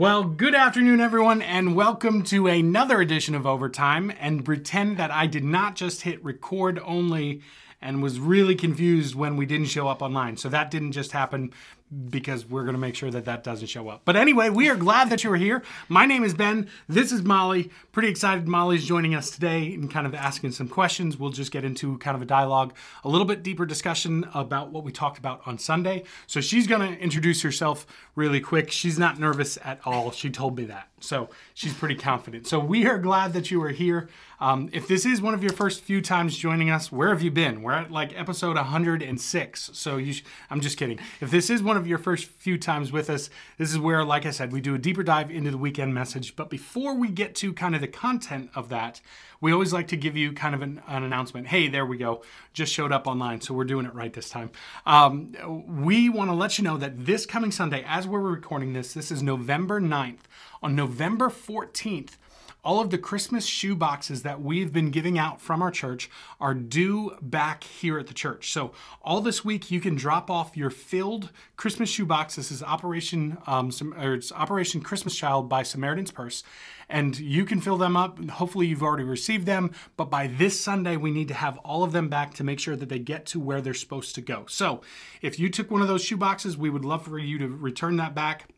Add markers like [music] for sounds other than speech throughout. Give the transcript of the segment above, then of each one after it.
Well, good afternoon, everyone, and welcome to another edition of Overtime. And pretend that I did not just hit record only and was really confused when we didn't show up online. So that didn't just happen because we're going to make sure that that doesn't show up. But anyway, we are glad that you are here. My name is Ben. This is Molly. Pretty excited Molly's joining us today and kind of asking some questions. We'll just get into kind of a dialogue, a little bit deeper discussion about what we talked about on Sunday. So she's going to introduce herself really quick. She's not nervous at all. She told me that. So she's pretty confident. So we are glad that you are here. Um, if this is one of your first few times joining us, where have you been? We're at like episode 106. So you sh- I'm just kidding. If this is one of your first few times with us, this is where, like I said, we do a deeper dive into the weekend message. But before we get to kind of the content of that, we always like to give you kind of an, an announcement. Hey, there we go. Just showed up online, so we're doing it right this time. Um, we want to let you know that this coming Sunday, as we're recording this, this is November 9th. On November 14th, all of the Christmas shoe boxes that we've been giving out from our church are due back here at the church. So all this week you can drop off your filled Christmas shoe box. This is Operation um, or it's Operation Christmas Child by Samaritan's Purse, and you can fill them up. Hopefully you've already received them, but by this Sunday we need to have all of them back to make sure that they get to where they're supposed to go. So if you took one of those shoe boxes, we would love for you to return that back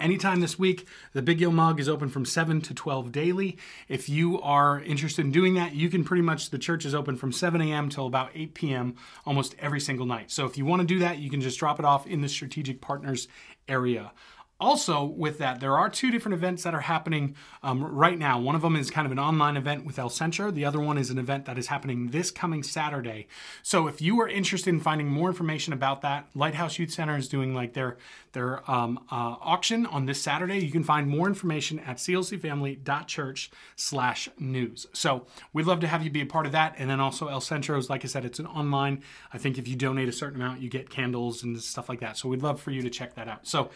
Anytime this week, the Big Yo Mug is open from 7 to 12 daily. If you are interested in doing that, you can pretty much, the church is open from 7 a.m. till about 8 p.m. almost every single night. So if you want to do that, you can just drop it off in the strategic partners area. Also, with that, there are two different events that are happening um, right now. One of them is kind of an online event with El Centro. The other one is an event that is happening this coming Saturday. So, if you are interested in finding more information about that, Lighthouse Youth Center is doing like their their um, uh, auction on this Saturday. You can find more information at clcfamily.church slash news So, we'd love to have you be a part of that. And then also El Centro's, like I said, it's an online. I think if you donate a certain amount, you get candles and stuff like that. So, we'd love for you to check that out. So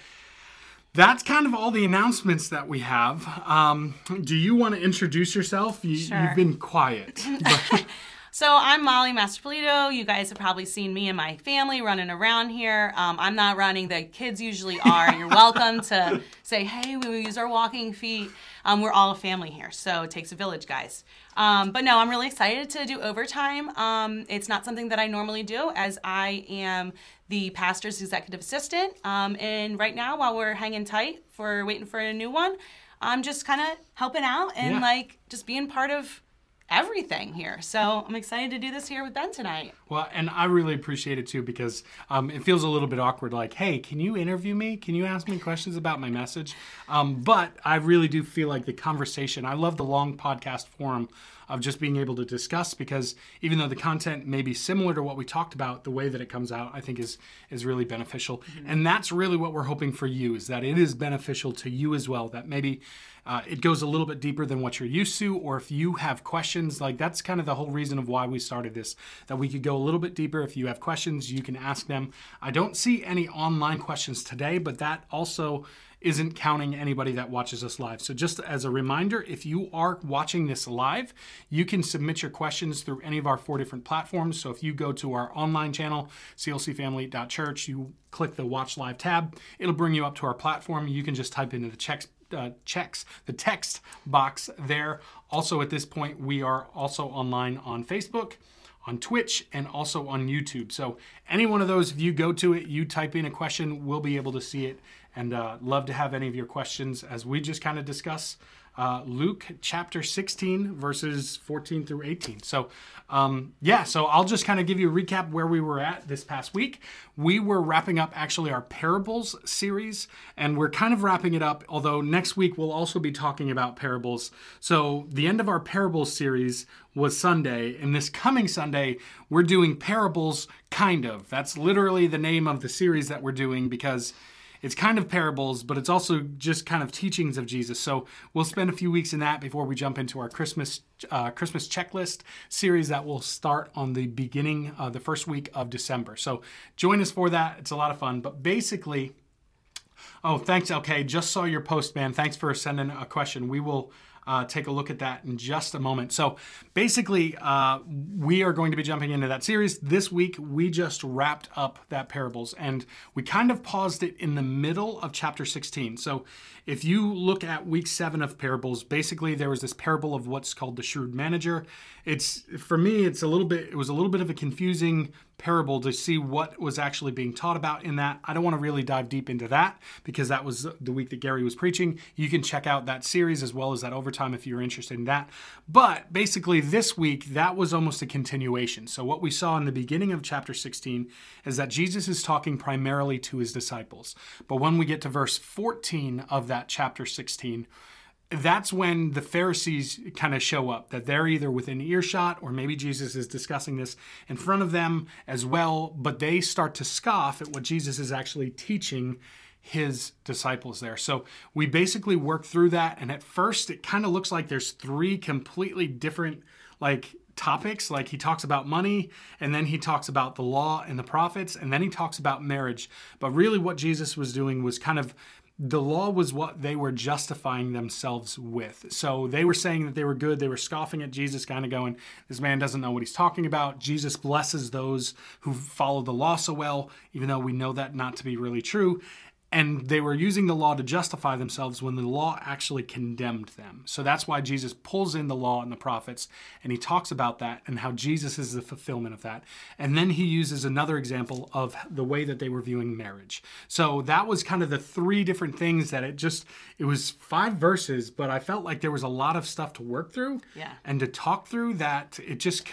that's kind of all the announcements that we have. Um, do you want to introduce yourself? You, sure. You've been quiet. [laughs] so I'm Molly Mastropolito. You guys have probably seen me and my family running around here. Um, I'm not running; the kids usually are. You're [laughs] welcome to say, "Hey, we use our walking feet." Um, we're all a family here, so it takes a village, guys. Um, but no, I'm really excited to do overtime. Um, it's not something that I normally do, as I am the pastor's executive assistant. Um, and right now, while we're hanging tight for waiting for a new one, I'm just kind of helping out and Yeah. like just being part of everything here. So I'm excited to do this here with Ben tonight. well, and I really appreciate it too because um, it feels a little bit awkward. Like, hey, can you interview me? Can you ask me questions about my message? Um, but I really do feel like the conversation. I love the long podcast forum of just being able to discuss because even though the content may be similar to what we talked about, the way that it comes out, I think is is really beneficial. And that's really what we're hoping for you is that it is beneficial to you as well. That maybe uh, it goes a little bit deeper than what you're used to, or if you have questions, like that's kind of the whole reason of why we started this, that we could go a little bit deeper. If you have questions, you can ask them. I don't see any online questions today, but that also isn't counting anybody that watches us live. So, just as a reminder, if you are watching this live, you can submit your questions through any of our four different platforms. So, if you go to our online channel, clcfamily.church, you click the Watch Live tab, it'll bring you up to our platform. You can just type into the checks. Uh, checks the text box there. Also, at this point, we are also online on Facebook, on Twitch, and also on YouTube. So, any one of those, if you go to it, you type in a question, we'll be able to see it and uh, love to have any of your questions as we just kind of discuss uh, Luke chapter 16, verses 14 through 18. So, um, yeah, so I'll just kind of give you a recap where we were at this past week. We were wrapping up actually our parables series, and we're kind of wrapping it up, although next week we'll also be talking about parables. So, the end of our parables series was Sunday, and this coming Sunday, we're doing parables kind of. That's literally the name of the series that we're doing because it's kind of parables, but it's also just kind of teachings of Jesus. So we'll spend a few weeks in that before we jump into our Christmas uh, Christmas checklist series that will start on the beginning, uh, the first week of December. So join us for that. It's a lot of fun. But basically, oh, thanks. Okay, just saw your post, man. Thanks for sending a question. We will uh, take a look at that in just a moment. So basically, uh, we are going to be jumping into that series. This week, we just wrapped up that parables and we kind of paused it in the middle of chapter 16. So if you look at week seven of parables, basically there was this parable of what's called the shrewd manager. It's for me, it's a little bit, it was a little bit of a confusing parable to see what was actually being taught about in that. I don't want to really dive deep into that because that was the week that Gary was preaching. You can check out that series as well as that overtime if you're interested in that. But basically, this week, that was almost a continuation. So, what we saw in the beginning of chapter 16 is that Jesus is talking primarily to his disciples. But when we get to verse 14 of that chapter 16, that's when the Pharisees kind of show up, that they're either within earshot or maybe Jesus is discussing this in front of them as well, but they start to scoff at what Jesus is actually teaching his disciples there. So we basically work through that, and at first it kind of looks like there's three completely different, like, topics like he talks about money and then he talks about the law and the prophets and then he talks about marriage but really what jesus was doing was kind of the law was what they were justifying themselves with. So they were saying that they were good. They were scoffing at Jesus, kind of going, This man doesn't know what he's talking about. Jesus blesses those who follow the law so well, even though we know that not to be really true and they were using the law to justify themselves when the law actually condemned them. So that's why Jesus pulls in the law and the prophets and he talks about that and how Jesus is the fulfillment of that. And then he uses another example of the way that they were viewing marriage. So that was kind of the three different things that it just it was five verses, but I felt like there was a lot of stuff to work through Yeah. and to talk through that it just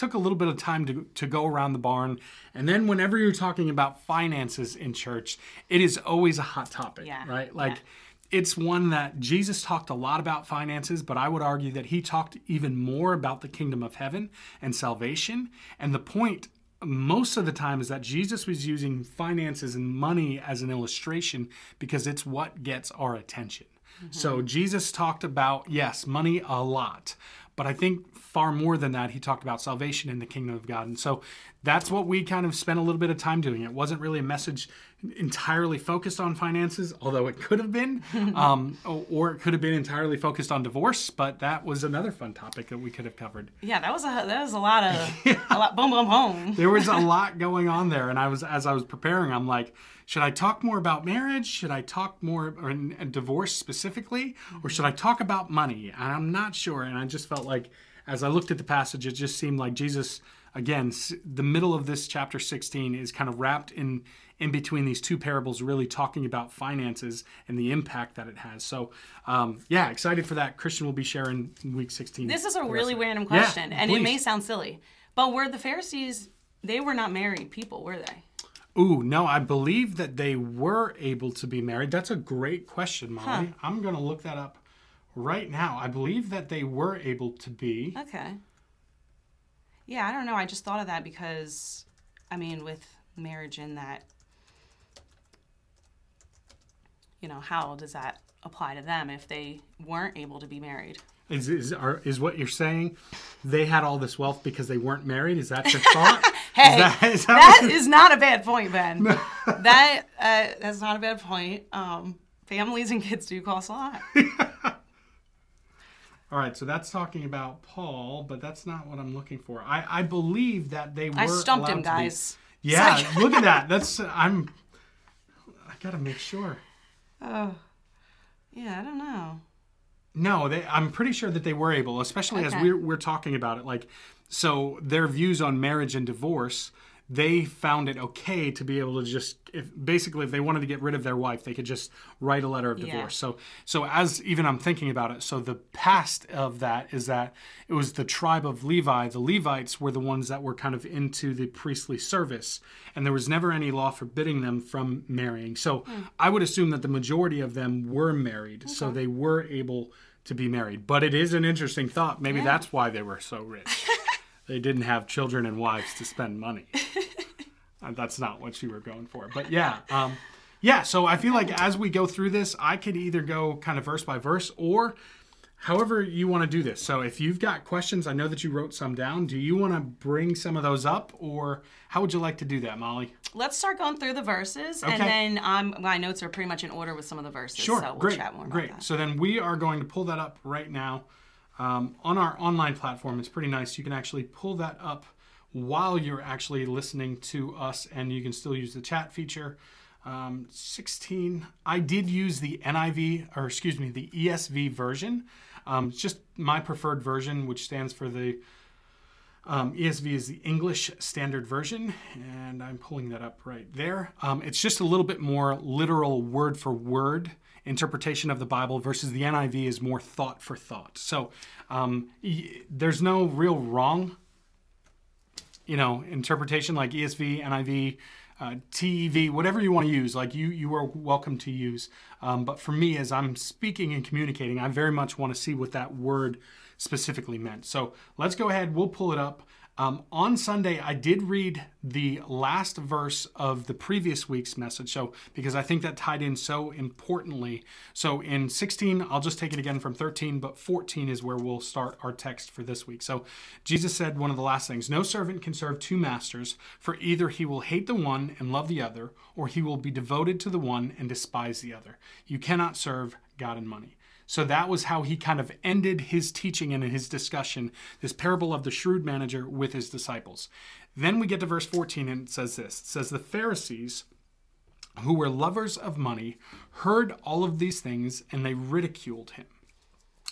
took a little bit of time to, to go around the barn. And then whenever you're talking about finances in church, it is always a hot topic, Yeah. right? Like Yeah. it's one that Jesus talked a lot about finances, but I would argue that he talked even more about the kingdom of heaven and salvation. And the point most of the time is that Jesus was using finances and money as an illustration because it's what gets our attention. Mm-hmm. So Jesus talked about, yes, money a lot, but I think far more than that, he talked about salvation in the kingdom of God. And so that's what we kind of spent a little bit of time doing. It wasn't really a message entirely focused on finances, although it could have been, [laughs] um, or- it could have been entirely focused on divorce. But that was another fun topic that we could have covered. Yeah, that was a that was a lot of [laughs] a lot boom boom boom. [laughs] There was a lot going on there, and I was as I was preparing, I'm like, should I talk more about marriage? Should I talk more or divorce specifically, or should I talk about money? And I'm not sure. And I just felt like as I looked at the passage, it just seemed like Jesus again, the middle of this chapter 16 is kind of wrapped in in between these two parables, really talking about finances and the impact that it has. So, um, yeah, excited for that. Christian will be sharing week 16. This is a really random Yeah, question, and it may sound silly, but were the Pharisees? They were not married people, were they? Ooh, no, I believe that they were able to be married. That's a great question, Molly. I'm going to look that up right now. I believe that they were able to be. Okay. Yeah, I don't know. I just thought of that because, I mean, with marriage in that, you know, how does that apply to them if they weren't able to be married? Is is, are, is what you're saying? They had all this wealth because they weren't married? Is that your thought? [laughs] Hey, is that, is that that is not a bad point, Ben. that uh, that's not a bad point. Um, families and kids do cost a lot. [laughs] all right, so that's talking about Paul, but that's not what I'm looking for. I, I believe that they were. I stumped him, to be- guys. Yeah, look at that. [laughs] That's I'm. I gotta make sure. Oh, yeah, I don't know. No, they, I'm pretty sure that they were able, especially as we're, we're talking about it. Like, so their views on marriage and divorce, they found it okay to be able to just, if basically, if they wanted to get rid of their wife, they could just write a letter of Yeah. divorce. So, so as even I'm thinking about it, so the past of that is that it was the tribe of Levi. The Levites were the ones that were kind of into the priestly service, and there was never any law forbidding them from marrying. So, hmm. I would assume that the majority of them were married, so they were able to be married. But it is an interesting thought. Maybe that's why they were so rich. [laughs] they didn't have children and wives to spend money. [laughs] That's not what you were going for. But yeah, um, yeah. So I feel like as we go through this, I could either go kind of verse by verse, or however you want to do this. So if you've got questions, I know that you wrote some down. Do you want to bring some of those up, or how would you like to do that, Molly? Let's start going through the verses, and Okay. then um, my notes are pretty much in order with some of the verses. Sure, so we'll great, chat more about great. So then we are going to pull that up right now um, on our online platform. It's pretty nice. You can actually pull that up while you're actually listening to us, and you can still use the chat feature. Um, 16. I did use the NIV, or excuse me, the ESV version. Um, it's just my preferred version, which stands for the um, ESV is the English Standard Version, and I'm pulling that up right there. Um, it's just a little bit more literal, word for word interpretation of the Bible versus the NIV is more thought for thought. So um, y- there's no real wrong, you know, interpretation like ESV, NIV. Uh, TEV, whatever you want to use, like you, you are welcome to use. Um, but for me, as I'm speaking and communicating, I very much want to see what that word specifically meant. So let's go ahead. We'll pull it up. Um, on Sunday, I did read the last verse of the previous week's message. So, because I think that tied in so importantly. So, in 16, I'll just take it again from 13, but 14 is where we'll start our text for this week. So, Jesus said one of the last things No servant can serve two masters, for either he will hate the one and love the other, or he will be devoted to the one and despise the other. You cannot serve God and money. So that was how he kind of ended his teaching and his discussion, this parable of the shrewd manager with his disciples. Then we get to verse 14 and it says this It says, The Pharisees, who were lovers of money, heard all of these things and they ridiculed him.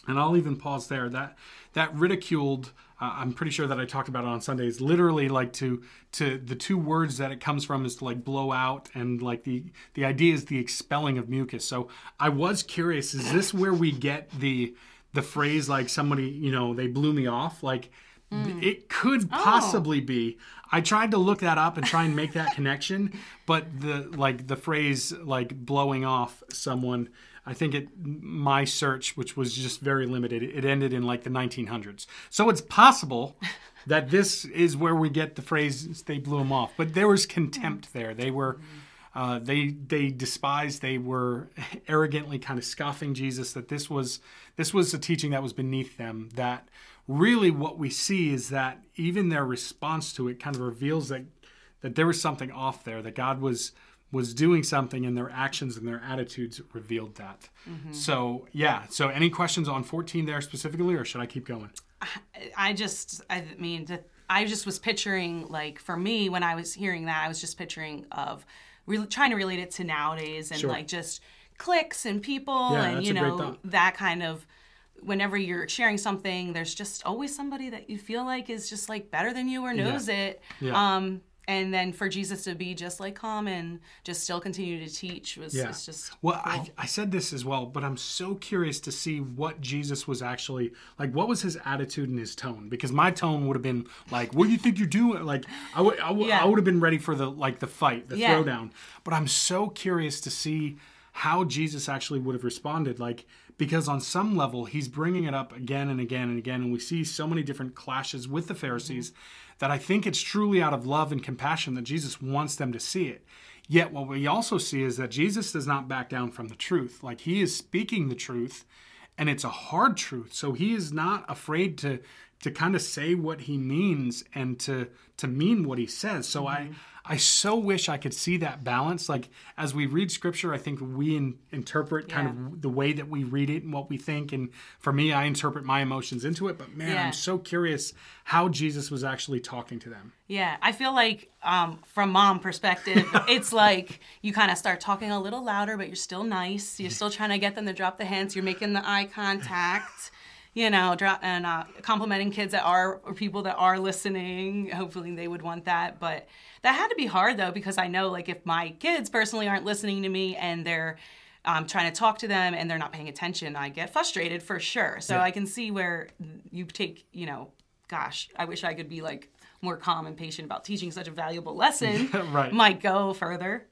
And I'll even pause there. That that ridiculed, uh, I'm pretty sure that I talked about it on Sundays. Literally, like to to the two words that it comes from is to like blow out, and like the the idea is the expelling of mucus. So I was curious: is this where we get the the phrase like somebody you know they blew me off? Like it could possibly be. I tried to look that up and try and make that connection, but the like the phrase like blowing off someone. I think it my search, which was just very limited, it ended in like the 1900s. So it's possible [laughs] that this is where we get the phrase "they blew him off." But there was contempt there. They were. Uh, they they despised. They were [laughs] arrogantly kind of scoffing Jesus. That this was this was a teaching that was beneath them. That really what we see is that even their response to it kind of reveals that that there was something off there. That God was was doing something, and their actions and their attitudes revealed that. So yeah. So any questions on 14 there specifically, or should I keep going? I just, I mean, the, I just was picturing, like, for me, when I was hearing that, I was just picturing of really trying to relate it to nowadays and Sure. like just clicks and people Yeah, and, you know, that kind of. Whenever you're sharing something, there's just always somebody that you feel like is just like better than you or knows it. Yeah. Um, and then for Jesus to be just like calm and just still continue to teach was Yeah. it's just Well, cool. I, I said this as well, but I'm so curious to see what Jesus was actually like. What was his attitude and his tone? Because my tone would have been like, "What do you think you're doing?" Like, I would, I would, Yeah. I would have been ready for the like the fight, the Yeah. throwdown. But I'm so curious to see how Jesus actually would have responded. Like, because on some level, he's bringing it up again and again and again, and we see so many different clashes with the mm-hmm. Pharisees that I think it's truly out of love and compassion that Jesus wants them to see it. Yet, what we also see is that Jesus does not back down from the truth. Like, he is speaking the truth, and it's a hard truth. So, he is not afraid to to kind of say what he means and to to mean what he says. So I mm-hmm. I so wish I could see that balance. Like as we read scripture, I think we in, interpret kind of the way that we read it and what we think. And for me, I interpret my emotions into it. But man, Yeah. I'm so curious how Jesus was actually talking to them. Yeah, I feel like um, from mom perspective, [laughs] it's like you kind of start talking a little louder, but you're still nice. You're still trying to get them to drop the hints. You're making the eye contact, you know, and uh, complimenting kids that are or people that are listening. Hopefully, they would want that. But that had to be hard though, because I know like if my kids personally aren't listening to me and they're um, trying to talk to them and they're not paying attention, I get frustrated for sure. So Yeah. I can see where you take, you know, gosh, I wish I could be like more calm and patient about teaching such a valuable lesson. [laughs] Right. Might go further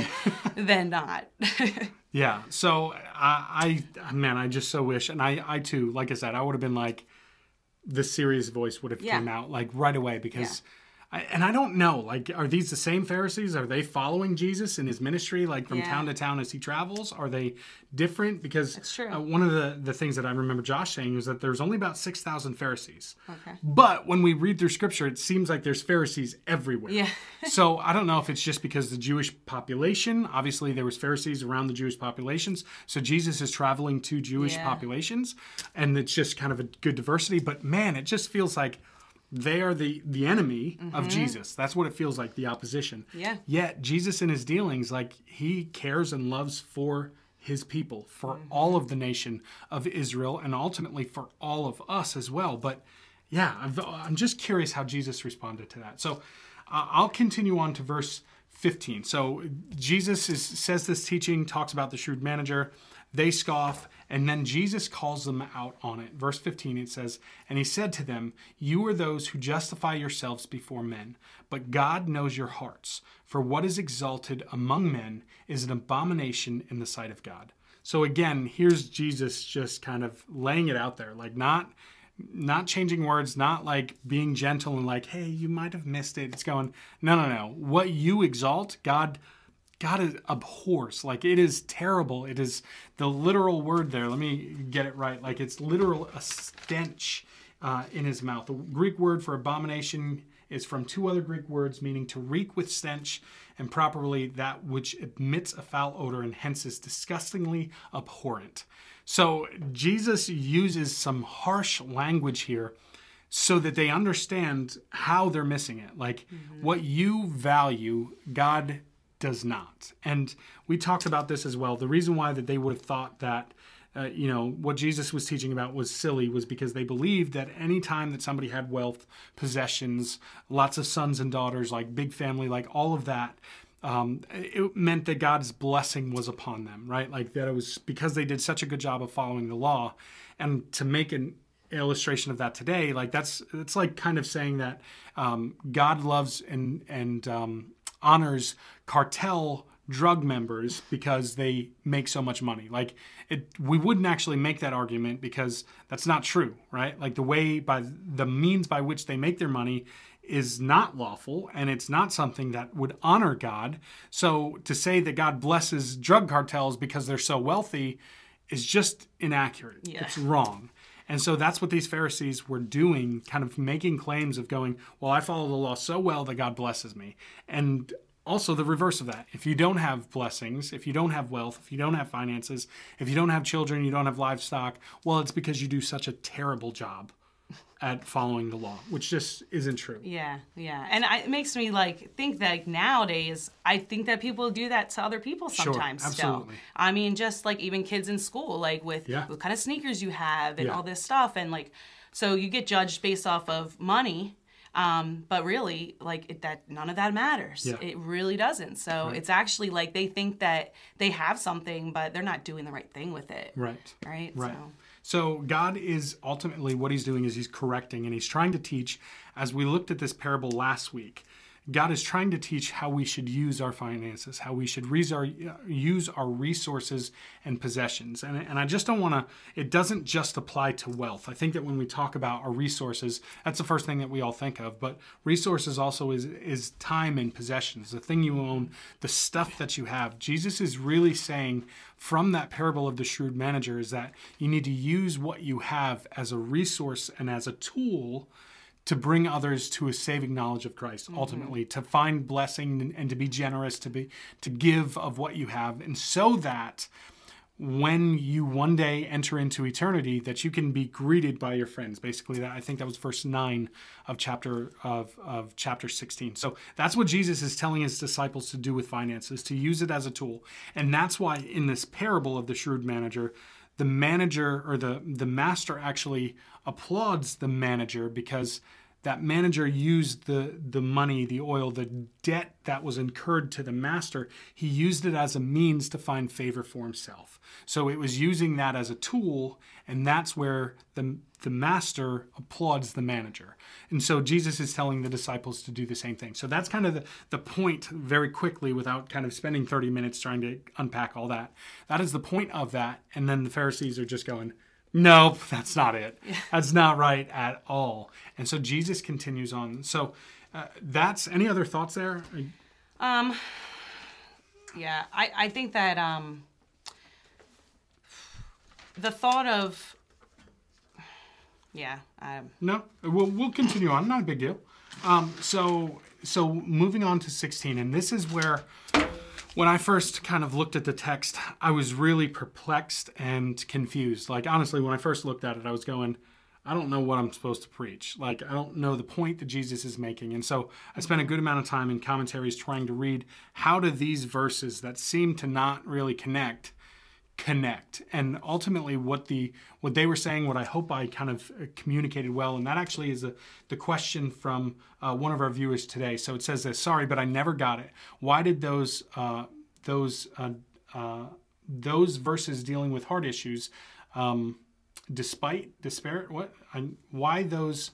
[laughs] than not. [laughs] Yeah. So I, I, man, I just so wish, and I, I too, like I said, I would have been like, the serious voice would have Yeah. came out like right away because I, and I don't know, like, are these the same Pharisees? Are they following Jesus in his ministry, like from Yeah. town to town as he travels? Are they different? Because. Uh, one of the, the things that I remember Josh saying was that there's only about 6,000 Pharisees. Okay. But when we read through scripture, it seems like there's Pharisees everywhere. Yeah. [laughs] so I don't know if it's just because the Jewish population, obviously there was Pharisees around the Jewish populations. So Jesus is traveling to Jewish Yeah. populations and it's just kind of a good diversity. But man, it just feels like they are the the enemy of Jesus. That's what it feels like, the opposition. Mm-hmm. Yeah. Yet Jesus in his dealings, like he cares and loves for his people, for all of the nation of Israel, and ultimately for all of us as well. But yeah, I've, I'm just curious how Jesus responded to that. So uh, I'll continue on to verse 15. So Jesus is, says this teaching, talks about the shrewd manager. They scoff, and then Jesus calls them out on it. Verse 15, it says, And he said to them, You are those who justify yourselves before men, but God knows your hearts. For what is exalted among men is an abomination in the sight of God. So again, here's Jesus just kind of laying it out there, like not not changing words, not like being gentle and like, hey, you might have missed it. It's going, no, no, no. What you exalt, God God is abhors. Like it is terrible. It is the literal word there. Let me get it right. Like it's literal a stench uh, in his mouth. The Greek word for abomination is from two other Greek words meaning to reek with stench and properly that which emits a foul odor and hence is disgustingly abhorrent. So Jesus uses some harsh language here so that they understand how they're missing it. Like what you value, God does not. And we talked about this as well. The reason why that they would have thought that uh, you know what Jesus was teaching about was silly was because they believed that any time that somebody had wealth, possessions, lots of sons and daughters, like big family, like all of that, um, it meant that God's blessing was upon them, right? Like that it was because they did such a good job of following the law. And to make an illustration of that today, like that's it's like kind of saying that um, God loves and and um, honors cartel drug members because they make so much money. Like it we wouldn't actually make that argument because that's not true, right? Like the way by the means by which they make their money is not lawful and it's not something that would honor God. So to say that God blesses drug cartels because they're so wealthy is just inaccurate. Yeah. It's wrong. And so that's what these Pharisees were doing, kind of making claims of going, well, I follow the law so well that God blesses me. And also the reverse of that. If you don't have blessings, if you don't have wealth, if you don't have finances, if you don't have children, you don't have livestock, well, it's because you do such a terrible job at following the law, which just isn't true. Yeah, yeah, and I, it makes me like think that like, nowadays I think that people do that to other people Sure, sometimes. absolutely. Still, I mean, just like even kids in school, like with Yeah. what kind of sneakers you have and Yeah. all this stuff, and like so you get judged based off of money. Um, but really, like it, that, none of that matters. Yeah. It really doesn't. So it's actually like they think that they have something, but they're not doing the right thing with it. Right. Right. Right. So. So God is ultimately what he's doing is he's correcting and he's trying to teach as we looked at this parable last week. God is trying to teach how we should use our finances, how we should use uh, our, use our resources and possessions. And, and I just don't want to, it doesn't just apply to wealth. I think that when we talk about our resources, that's the first thing that we all think of. But resources also is, is time and possessions, the thing you own, the stuff that you have. Jesus is really saying from that parable of the shrewd manager is that you need to use what you have as a resource and as a tool to bring others to a saving knowledge of Christ mm-hmm. ultimately to find blessing and, and to be generous to be to give of what you have and so that when you one day enter into eternity that you can be greeted by your friends. Basically that i think that was verse 9 of chapter of, of chapter 16 so that's what jesus is telling his disciples to do with finances to use it as a tool. And that's why in this parable of the shrewd manager the manager or the the master actually applauds the manager because that manager used the the money the oil the debt that was incurred to the master. He used it as a means to find favor for himself. So it was using that as a tool and that's where the the master applauds the manager. And so jesus is telling the disciples to do the same thing. So that's kind of the, the point very quickly without kind of spending 30 minutes trying to unpack all that. That is the point of that and then the pharisees are just going Nope, that's not it. That's not right at all. And so Jesus continues on. So uh, that's any other thoughts there? Um, yeah, I, I think that um, the thought of, yeah, um, No, we'll, we'll continue on. Not a big deal. Um, so so moving on to 16, and this is where when I first kind of looked at the text, I was really perplexed and confused. Like honestly, when I first looked at it, I was going, I don't know what I'm supposed to preach. Like I don't know the point that Jesus is making. And so I spent a good amount of time in commentaries trying to read how do these verses that seem to not really connect connect. And ultimately what the what they were saying what i hope i kind of uh, communicated well and that actually is a, the question from uh, one of our viewers today. So it says this sorry but i never got it. Why did those uh, those uh, uh, those verses dealing with heart issues um, despite disparate what why those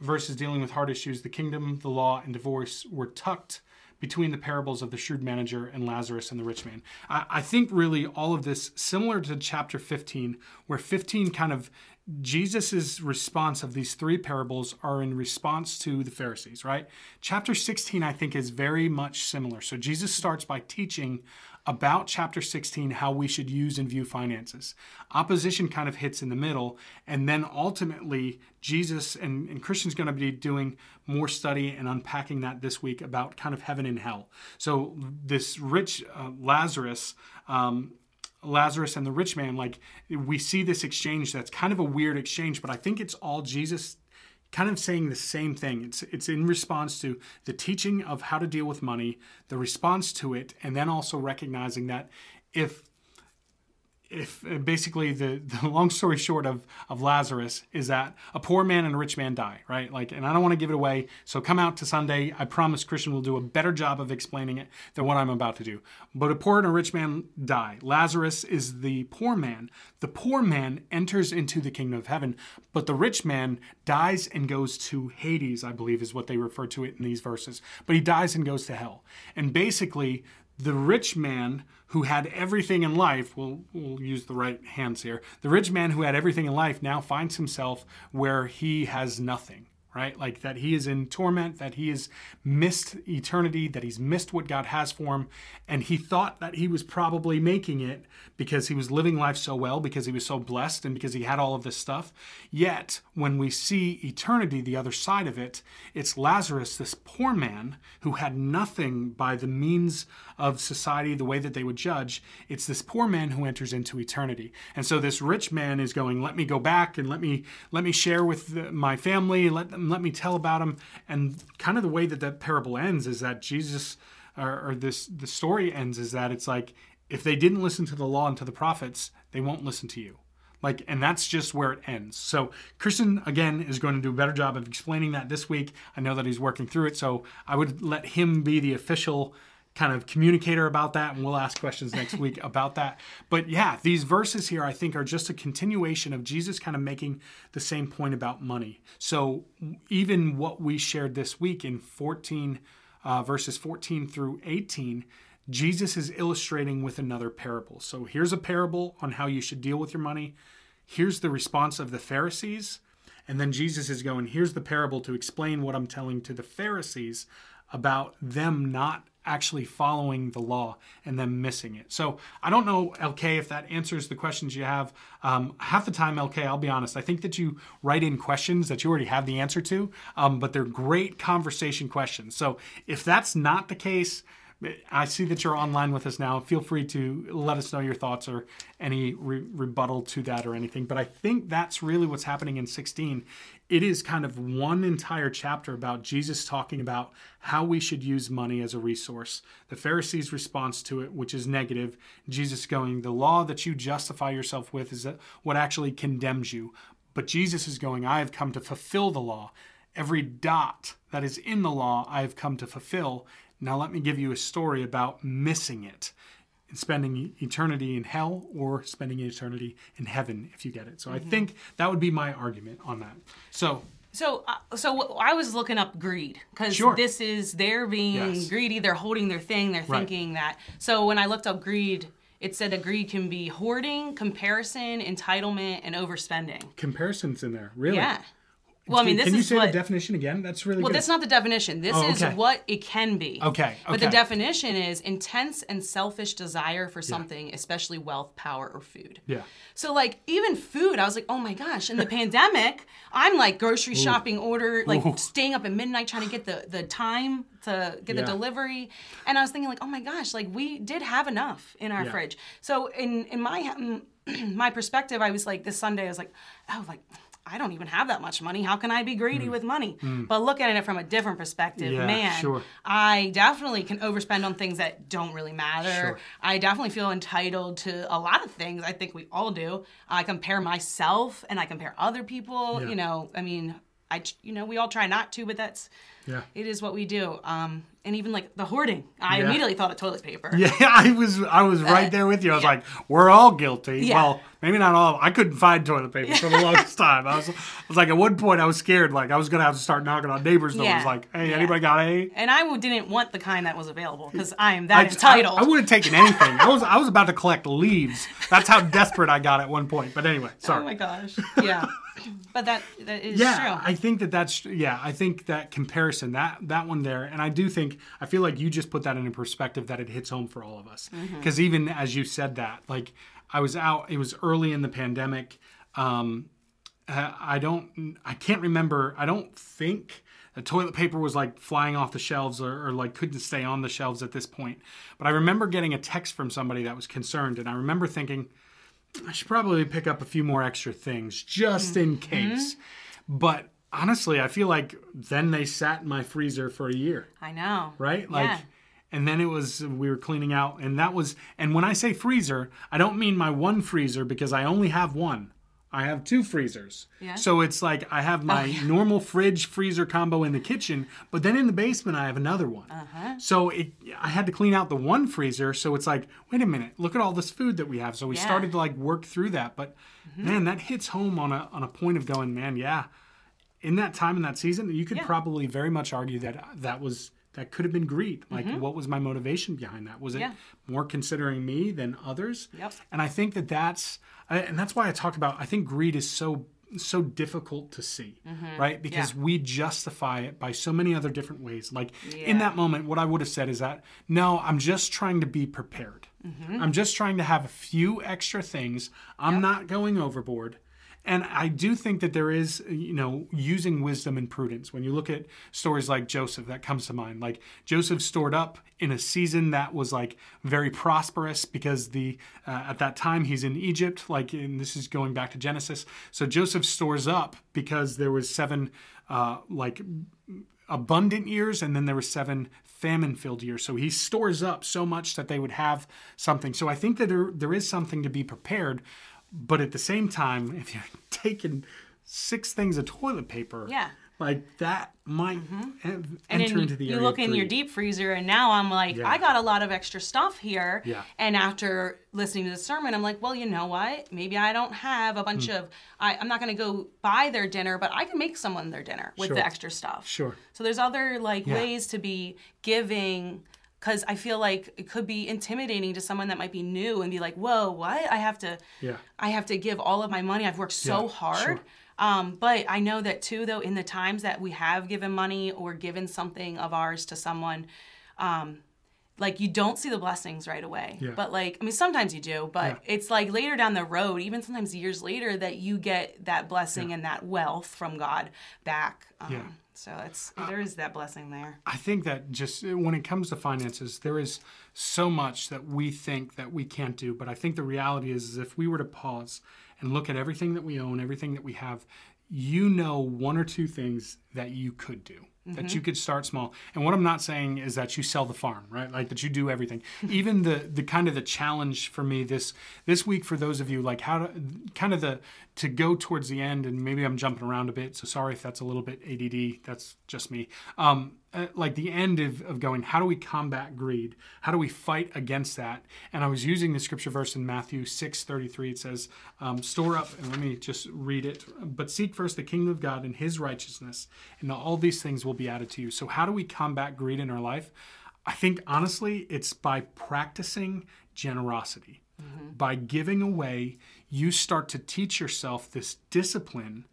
verses dealing with heart issues the kingdom the law and divorce were tucked between the parables of the shrewd manager and Lazarus and the rich man. I, I, think really all of this similar to chapter 15, where 15 kind of Jesus's response of these three parables are in response to the Pharisees, right? Chapter 16, I think, is very much similar. So Jesus starts by teaching about chapter 16, how we should use and view finances. Opposition kind of hits in the middle, and then ultimately, Jesus and, and Christian's going to be doing more study and unpacking that this week about kind of heaven and hell. So, this rich uh, Lazarus, um, Lazarus and the rich man, like we see this exchange that's kind of a weird exchange, but I think it's all Jesus kind of saying the same thing. It's it's in response to the teaching of how to deal with money, the response to it, and then also recognizing that if if uh, basically the, the [laughs] long story short of, of Lazarus is that a poor man and a rich man die, right? Like, and I don't want to give it away. So come out to Sunday. I promise Christian will do a better job of explaining it than what I'm about to do. But a poor and a rich man die. Lazarus is the poor man. The poor man enters into the kingdom of heaven, but the rich man dies and goes to Hades, I believe is what they refer to it in these verses. But he dies and goes to hell. And basically, the rich man who had everything in life, we'll, we'll use the right hands here, the rich man who had everything in life now finds himself where he has nothing right? Like that he is in torment, that he has missed eternity, that he's missed what God has for him. And he thought that he was probably making it because he was living life so well, because he was so blessed, and because he had all of this stuff. Yet, when we see eternity, the other side of it, it's Lazarus, this poor man who had nothing by the means of society, the way that they would judge. It's this poor man who enters into eternity. And so this rich man is going, let me go back and let me let me share with the, my family, let them let me tell about him. And kind of the way that that parable ends is that Jesus, or, or this the story ends is that it's like if they didn't listen to the law and to the prophets, they won't listen to you. Like, and that's just where it ends. So, Christian, again, is going to do a better job of explaining that this week. I know that he's working through it. So, I would let him be the official kind of communicator about that, and we'll ask questions next week [laughs] about that. But yeah, these verses here I think are just a continuation of Jesus kind of making the same point about money. So even what we shared this week in 14 uh, verses 14 through 18. Jesus is illustrating with another parable. So here's a parable on how you should deal with your money. Here's the response of the Pharisees. And then Jesus is going, here's the parable to explain what I'm telling to the Pharisees about them not actually following the law and then missing it. So I don't know, LK, if that answers the questions you have. Um, half the time, LK, I'll be honest, I think that you write in questions that you already have the answer to, um, but they're great conversation questions. So if that's not the case, I see that you're online with us now. Feel free to let us know your thoughts or any re- rebuttal to that or anything. But I think that's really what's happening in 16. It is kind of one entire chapter about Jesus talking about how we should use money as a resource. The Pharisees' response to it, which is negative. Jesus going, The law that you justify yourself with is what actually condemns you. But Jesus is going, I have come to fulfill the law. Every dot that is in the law, I have come to fulfill. Now, let me give you a story about missing it and spending eternity in hell or spending eternity in heaven, if you get it. So, mm-hmm. I think that would be my argument on that. So, so, uh, so I was looking up greed because sure. this is they're being yes. greedy. They're holding their thing. They're thinking right. that. So when I looked up greed, it said that greed can be hoarding, comparison, entitlement, and overspending. Comparisons in there, really? Yeah. Well, I mean, this Can you is say what. the definition again? That's really well, good. that's not the definition. This Oh, is what it can be. Okay, But the definition is intense and selfish desire for something, especially wealth, power, or food. yeah. So like even food, I was like, oh my gosh! In the [laughs] pandemic, I'm like grocery shopping, order like Ooh. staying up at midnight trying to get the the time to get Yeah. the delivery, and I was thinking like, oh my gosh, like we did have enough in our Yeah. fridge. So in in my um, [clears throat] my perspective, I was like this Sunday, I was like, oh like. I don't even have that much money. How can I be greedy with money? But look at it from a different perspective, Mm. Yeah, man. sure. I definitely can overspend on things that don't really matter. Sure. I definitely feel entitled to a lot of things. I think we all do. I compare myself and I compare other people. Yeah. You know, I mean, I you know we all try not to, but that's Yeah. it is what we do. Um, and even like the hoarding, I Yeah. immediately thought of toilet paper. [laughs] Yeah, I was I was right uh, there with you. I was like, we're all guilty. Yeah. Well, maybe not all. I couldn't find toilet paper for the [laughs] longest time. I was I was like at one point I was scared like I was gonna have to start knocking on neighbors' doors Yeah. like, hey, Yeah. anybody got a? And I didn't want the kind that was available because I am that I, entitled. I, would have taken anything. I was I was about to collect leaves. That's how desperate I got at one point. But anyway, [laughs] oh sorry. oh my gosh. Yeah. But that that is yeah true. i think that that's yeah i think that comparison that that one there and i do think i feel like you just put that in a perspective that it hits home for all of us Mm-hmm. because even as you said that like i was out it was early in the pandemic um i don't i can't remember i don't think the toilet paper was like flying off the shelves or, or like couldn't stay on the shelves at this point but i remember getting a text from somebody that was concerned and i remember thinking I should probably pick up a few more extra things just in Mm-hmm. case. But honestly, I feel like then they sat in my freezer for a year, I know. right? Like Yeah. and then it was we were cleaning out and that was and when I say freezer, I don't mean my one freezer because I only have one. I have two freezers. Yeah. So it's like I have my normal fridge freezer combo in the kitchen, but then in the basement I have another one. Uh-huh. So it, I had to clean out the one freezer. So it's like, wait a minute, look at all this food that we have. So we Yeah. Mm-hmm. started to like work through that. But man, that hits home on a on a point of going, man, yeah. In that time in that season, you could Yeah. probably very much argue that that was that could have been greed. Like, what was my motivation behind that? Was it Mm-hmm. Yeah. more considering me than others? Yep. And I think that that's and that's why I talk about. I think greed is so so difficult to see, right? Because we justify it by so many other different ways. Like in that moment, what I would have said is that no, I'm just trying to be prepared. I'm just trying to have a few extra things. I'm not going overboard. And I do think that there is, you know, using wisdom and prudence. When you look at stories like Joseph, that comes to mind. Like Joseph stored up in a season that was like very prosperous because the uh, at that time he's in Egypt. Like, and this is going back to Genesis. So Joseph stores up because there was seven uh, like abundant years and then there were seven famine filled years so he stores up so much that they would have something so i think that there, there is something to be prepared but at the same time if you're [laughs] taking six things of toilet paper Yeah. like that might mm-hmm. And enter then into the you area look in your deep freezer, and now I'm like, Yeah. I got a lot of extra stuff here. Yeah. And after listening to the sermon, I'm like, well, you know what? Maybe I don't have a bunch hmm. of. I, I'm not going to go buy their dinner, but I can make someone their dinner with Sure. the extra stuff. Sure. So there's other like Yeah. ways to be giving. Because I feel like it could be intimidating to someone that might be new and be like, "Whoa, what? I have to, Yeah. I have to give all of my money. I've worked so Yeah, hard." sure. Um, but I know that too, though, in the times that we have given money or given something of ours to someone, um, like you don't see the blessings right away. Yeah. But like, I mean, sometimes you do, but Yeah. it's like later down the road, even sometimes years later, that you get that blessing and that wealth from God back. Um, Yeah. So it's there is that blessing there. I think that just when it comes to finances, there is so much that we think that we can't do. But I think the reality is, is if we were to pause and look at everything that we own, everything that we have, you know one or two things that you could do. That you could start small, and what I'm not saying is that you sell the farm, right? Like that you do everything. [laughs] Even the the kind of the challenge for me this this week for those of you like how to kind of the to go towards the end, and maybe I'm jumping around a bit, so sorry if that's a little bit ADD. That's just me. Um, uh, like the end of, of going, how do we combat greed? How do we fight against that? And I was using the scripture verse in Matthew 6 33. It says, um, Store up, and let me just read it. But seek first the kingdom of God and his righteousness, and all these things will be added to you. So, how do we combat greed in our life? I think honestly, it's by practicing generosity. By giving away, you start to teach yourself this discipline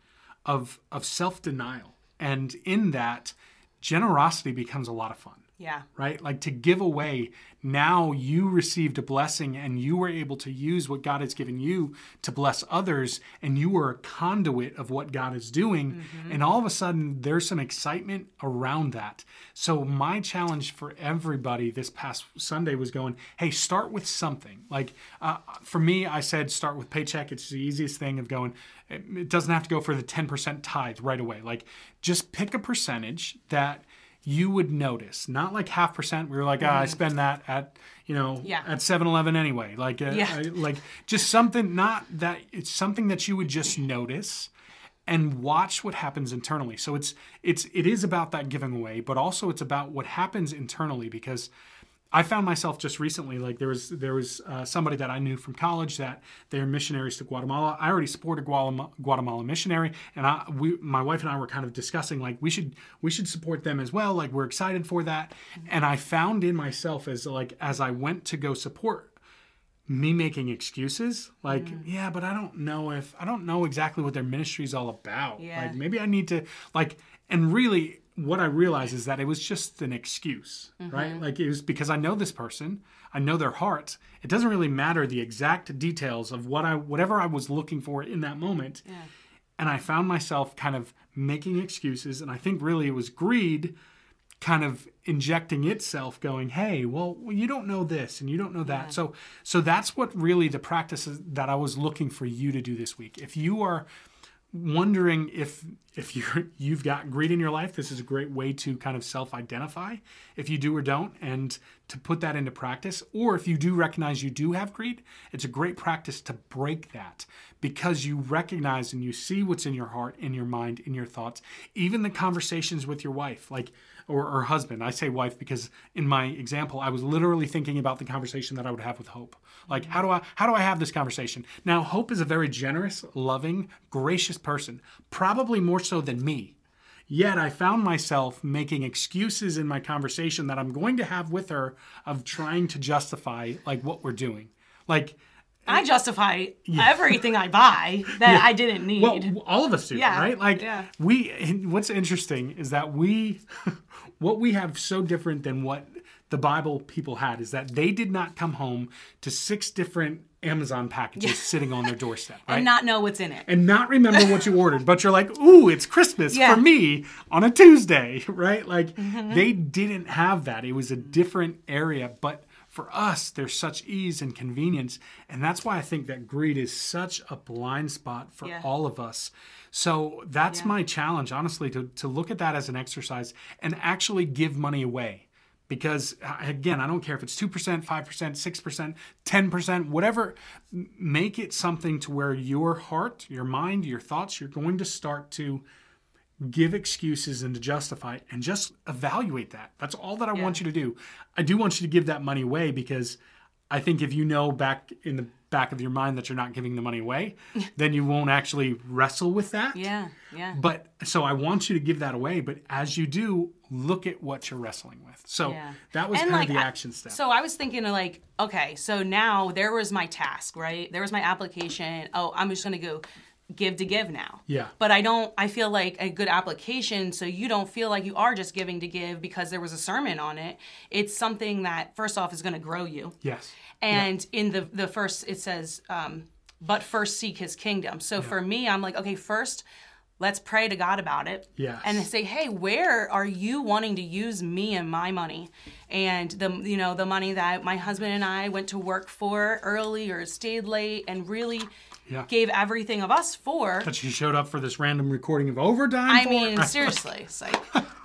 of of self-denial. And in that, generosity becomes a lot of fun Yeah. right? Like to give away, now you received a blessing and you were able to use what God has given you to bless others, and you were a conduit of what God is doing. And all of a sudden, there's some excitement around that. So, my challenge for everybody this past Sunday was going, hey, start with something. Like uh, for me, I said start with paycheck. It's the easiest thing of going, it doesn't have to go for the 10% tithe right away. Like just pick a percentage that you would notice not like half percent we were like ah, i spend that at you know Yeah. at 7-eleven anyway like uh, Yeah. I- like just something not that it's something that you would just notice and watch what happens internally so it's it's it is about that giving away but also it's about what happens internally because I found myself just recently like there was there was uh, somebody that I knew from college that they're missionaries to Guatemala. I already supported Guatemala, Guatemala missionary, and I we my wife and I were kind of discussing like we should we should support them as well. Like we're excited for that, and I found in myself as like as I went to go support me making excuses like Mm. yeah but i don't know if i don't know exactly what their ministry is all about Yeah. like maybe i need to like and really what i realized is that it was just an excuse Mm-hmm. right like it was because i know this person i know their heart it doesn't really matter the exact details of what i whatever i was looking for in that moment Yeah. and I found myself kind of making excuses. And I think really it was greed kind of injecting itself going hey well you don't know this and you don't know that so so that's what really the practice that i was looking for you to do this week if you are wondering if if you're [laughs] you've got greed in your life this is a great way to kind of self-identify if you do or don't and to put that into practice. Or if you do recognize you do have greed it's a great practice to break that because you recognize and you see what's in your heart in your mind in your thoughts even the conversations with your wife. Like or, or husband i say wife because in my example i was literally thinking about the conversation that i would have with hope like mm-hmm. how do i how do i have this conversation now hope is a very generous loving gracious person probably more so than me Yet I found myself making excuses in my conversation that I'm going to have with her of trying to justify like what we're doing. Like I justify everything I buy [laughs] that I didn't need. well, all of us do, Yeah, right? Like yeah. we what's interesting is that we what we have so different than what the Bible people had is that they did not come home to six different Amazon packages sitting on their doorstep, [laughs] right? and not know what's in it. and not remember what you ordered, but you're like, ooh, it's Christmas Yeah. for me on a Tuesday, [laughs] right? Like Mm-hmm. they didn't have that. It was a different area, but for us, there's such ease and convenience. And that's why I think that greed is such a blind spot for Yeah. all of us. So that's my challenge, honestly, to, to look at that as an exercise and actually give money away because uh, again i don't care if it's 2% 5% 6% 10% whatever make it something to where your heart your mind your thoughts you're going to start to give excuses and to justify and just evaluate that that's all that i want you to do i do want you to give that money away because i think if you know back in the back of your mind that you're not giving the money away [laughs] then you won't actually wrestle with that Yeah, yeah. but so I want you to give that away. But as you do, look at what you're wrestling with. So Yeah. that was And, kind like, of the action step. So I was thinking of like, okay, so now there was my task, right? There was my application. Oh, I'm just gonna go give to give now. Yeah. But I don't I feel like a good application so you don't feel like you are just giving to give because there was a sermon on it. It's something that first off is gonna grow you. yes. And in the the first it says, um, but first seek his kingdom. So for me, I'm like, okay, first let's pray to God about it. Yes. And say, hey, where are you wanting to use me and my money? And the you know, the money that my husband and I went to work for early or stayed late and really Yeah. gave everything of us for. That she showed up for this random recording of overtime. I for? mean, [laughs] seriously, it's like,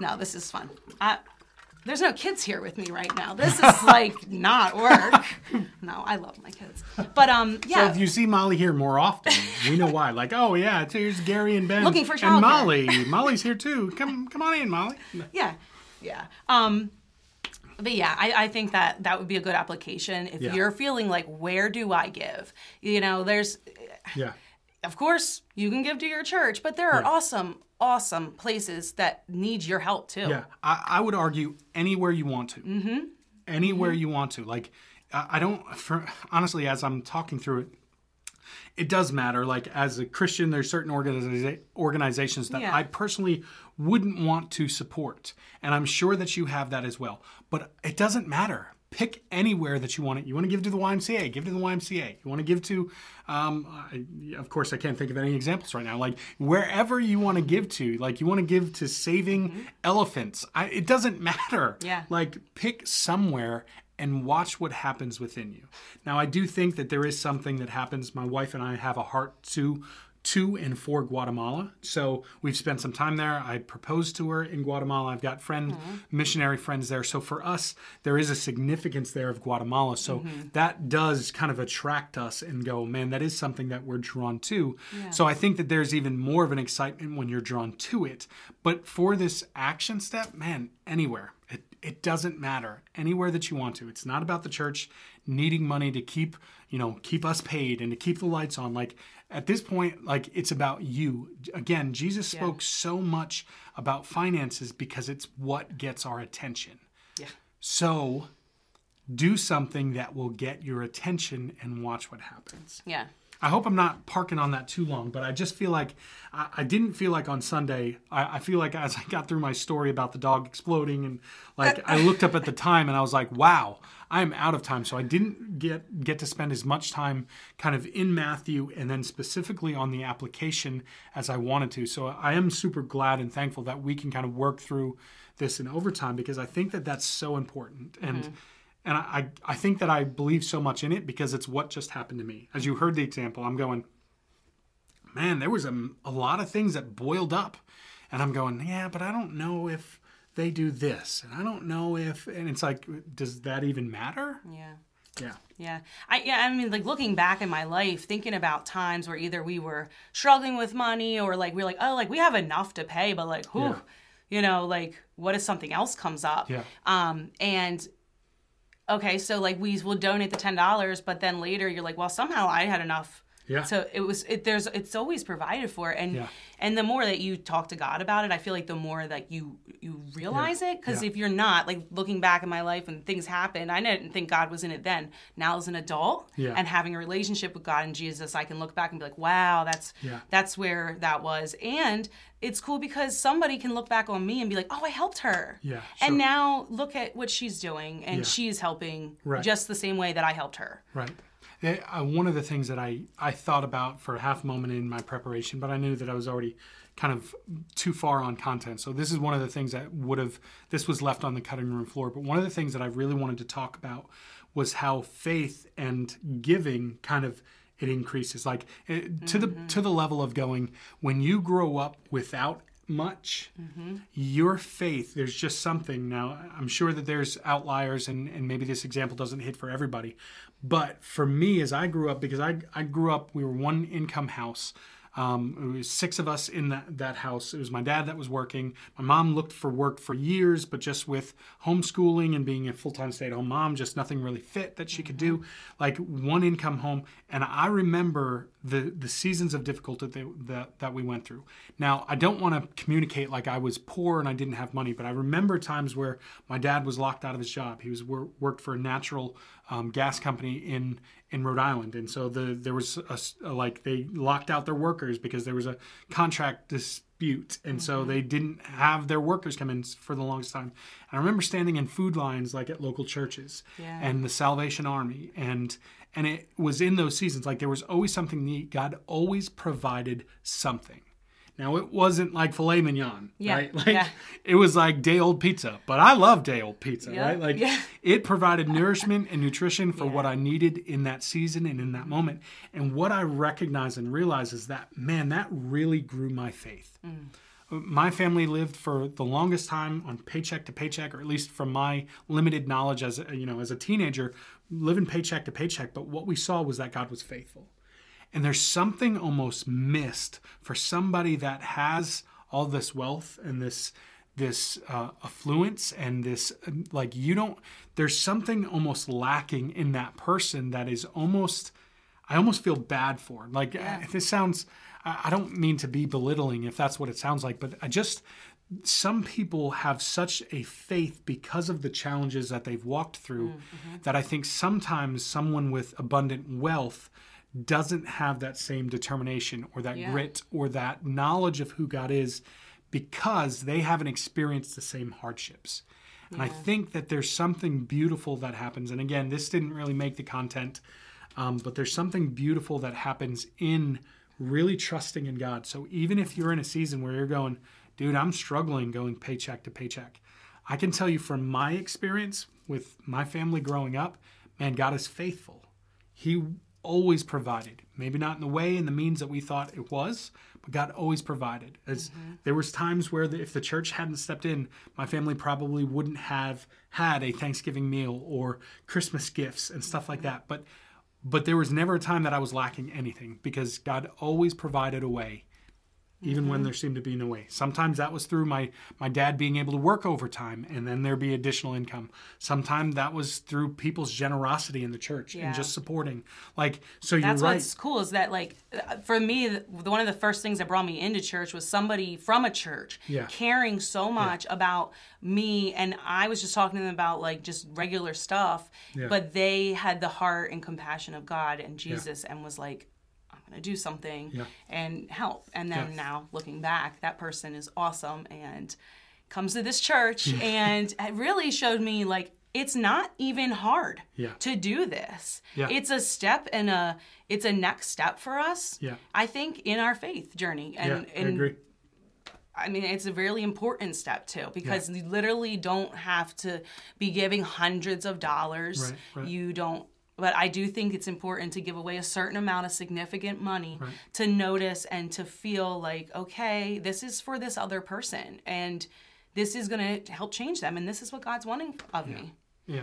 no, this is fun. I, there's no kids here with me right now. This [laughs] is like not work. No, I love my kids, but um, yeah. So if you see Molly here more often, we know why. Like, oh yeah, it's- here's Gary and Ben. Looking for and. Molly. [laughs] Molly's here too. Come, come on in, Molly. yeah yeah um but yeah I, I think that that would be a good application if Yeah. you're feeling like where do i give you know there's Yeah. of course you can give to your church but there are awesome awesome places that need your help too Yeah, I, I would argue anywhere you want to. Mm-hmm. Anywhere you want to. Like, I I don't. For honestly, as I'm talking through it, it does matter. Like as a Christian, there's certain organiza- organizations that Yeah. I personally wouldn't want to support, and I'm sure that you have that as well. But it doesn't matter. Pick anywhere that you want it. You want to give to the YMCA, give to the YMCA. You want to give to, um, I, of course, I can't think of any examples right now. Like wherever you want to give to, like you want to give to saving elephants. I, it doesn't matter. Yeah. Like pick somewhere and watch what happens within you. Now, I do think that there is something that happens. My wife and I have a heart to to and for Guatemala. So we've spent some time there. I proposed to her in Guatemala. I've got friend missionary friends there. So for us, there is a significance there of Guatemala. So mm-hmm. that does kind of attract us and go, man, that is something that we're drawn to. So I think that there's even more of an excitement when you're drawn to it. But for this action step, man, anywhere. It, it doesn't matter anywhere that you want to. It's not about the church needing money to keep, you know, keep us paid and to keep the lights on. Like at this point, like it's about you. Again, Jesus spoke so much about finances because it's what gets our attention. Yeah. So do something that will get your attention and watch what happens. Yeah. I hope I'm not parking on that too long, but I just feel like I, I didn't feel like on Sunday. I, I feel like as I got through my story about the dog exploding, and like I looked up at the time and I was like, "Wow, I am out of time." So I didn't get get to spend as much time kind of in Matthew and then specifically on the application as I wanted to. So I am super glad and thankful that we can kind of work through this in overtime because I think that that's so important and. Mm-hmm. And I, I think that I believe so much in it because it's what just happened to me. As you heard the example, I'm going, man, there was a, a lot of things that boiled up. And I'm going, yeah, but I don't know if they do this. And I don't know if, and it's like, does that even matter? Yeah. Yeah. Yeah. I yeah, I mean like looking back in my life, thinking about times where either we were struggling with money or like we're like, oh, like we have enough to pay, but like whew, Yeah. you know, like what if something else comes up? Yeah. Um and okay, so like we will donate the ten dollars, but then later you're like, well, somehow I had enough. Yeah. So it was it there's it's always provided for and Yeah. and the more that you talk to God about it, I feel like the more that you you realize it because Yeah. if you're not like looking back in my life and things happen, I didn't think God was in it then. Now as an adult Yeah. and having a relationship with God and Jesus, I can look back and be like, wow, that's Yeah. that's where that was. And it's cool because somebody can look back on me and be like, oh, I helped her. Yeah, And now look at what she's doing and Yeah. she's helping Right. just the same way that I helped her. Right. Eh, uh, one of the things that I, I thought about for a half moment in my preparation, but I knew that I was already kind of too far on content. So this is one of the things that would have this was left on the cutting room floor. But one of the things that I really wanted to talk about was how faith and giving kind of it increases. Like eh, to the to the level of going when you grow up without much your faith there's just something. Now i'm sure that there's outliers and, and maybe this example doesn't hit for everybody. But for me as i grew up because i, I grew up we were one income house um, it was six of us in that, that house. It was my dad that was working. My mom looked for work for years, but just with homeschooling and being a full time stay at home mom, just nothing really fit that she could do. Like one income home. And I remember the, the seasons of difficulty that, that, that we went through. Now, I don't want to communicate like I was poor and I didn't have money, but I remember times where my dad was locked out of his job. He was worked for a natural um, gas company in in Rhode Island, and so the there was a a like they locked out their workers because there was a contract dispute, and so mm-hmm. they didn't have their workers come in for the longest time. And I remember standing in food lines like at local churches Yeah. and the Salvation Army, and and it was in those seasons like there was always something neat. God always provided something. Now it wasn't like filet mignon, Yeah, right? [laughs] Like yeah. it was like day old pizza, but I love day old pizza, Yeah, right? Like it provided nourishment and nutrition for what I needed in that season and in that moment. And what I recognize and realize is that, man, that really grew my faith. Mm. Uh, my family lived for the longest time on paycheck to paycheck, or at least from my limited knowledge as a, you know as a teenager, living paycheck to paycheck. But what we saw was that God was faithful. And there's something almost missed for somebody that has all this wealth and this this uh, affluence and this um, like you don't there's something almost lacking in that person that is almost I almost feel bad for. Like uh, this sounds I I don't mean to be belittling if that's what it sounds like, but I just some people have such a faith because of the challenges that they've walked through Mm-hmm. that I think sometimes someone with abundant wealth doesn't have that same determination or that Yeah. grit or that knowledge of who God is because they haven't experienced the same hardships. And I think that there's something beautiful that happens. And again, this didn't really make the content, um, but there's something beautiful that happens in really trusting in God. So even if you're in a season where you're going, dude, I'm struggling going paycheck to paycheck, I can tell you from my experience with my family growing up, man, God is faithful. He always provided. Maybe not in the way and the means that we thought it was, but God always provided. As mm-hmm. there was times where the, if the church hadn't stepped in, my family probably wouldn't have had a Thanksgiving meal or Christmas gifts and stuff like mm-hmm. that. But but there was never a time that I was lacking anything because God always provided a way even when mm-hmm. there seemed to be no way. Sometimes that was through my my dad being able to work overtime and then there be additional income. Sometimes that was through people's generosity in the church Yeah. and just supporting. Like so you're That's right. what's cool is that like for me the, one of the first things that brought me into church was somebody from a church Yeah. caring so much about me and I was just talking to them about like just regular stuff Yeah. but they had the heart and compassion of God and Jesus and was like To do something Yeah. and help and then Yeah. now looking back that person is awesome and comes to this church [laughs] and it really showed me like it's not even hard Yeah. to do this. Yeah. It's a step and a it's a next step for us. Yeah. I think in our faith journey and yeah, I and agree. I mean it's a really important step too because you literally don't have to be giving hundreds of dollars. Right, right. You don't but I do think it's important to give away a certain amount of significant money to notice and to feel like, okay, this is for this other person and this is going to help change them and this is what God's wanting of me. Yeah.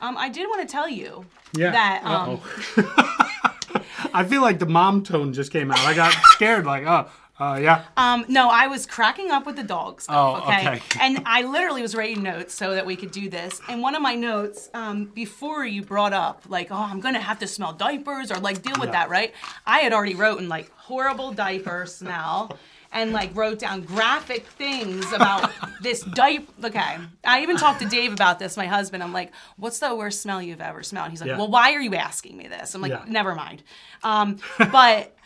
Um, I did want to tell you Yeah. that um. [laughs] I feel like the mom tone just came out. I got scared like, oh, uh, yeah. Um, no, I was cracking up with the dog stuff. Oh, okay? okay. [laughs] and I literally was writing notes so that we could do this. And one of my notes, um, before you brought up, like, oh, I'm gonna have to smell diapers or like deal with Yeah. that, right? I had already written like horrible diaper smell. And like wrote down graphic things about [laughs] this diaper. Okay, I even talked to Dave about this, my husband. I'm like, "What's the worst smell you've ever smelled?" And He's like, Yeah. "Well, why are you asking me this?" I'm like, Yeah. "Never mind." Um, but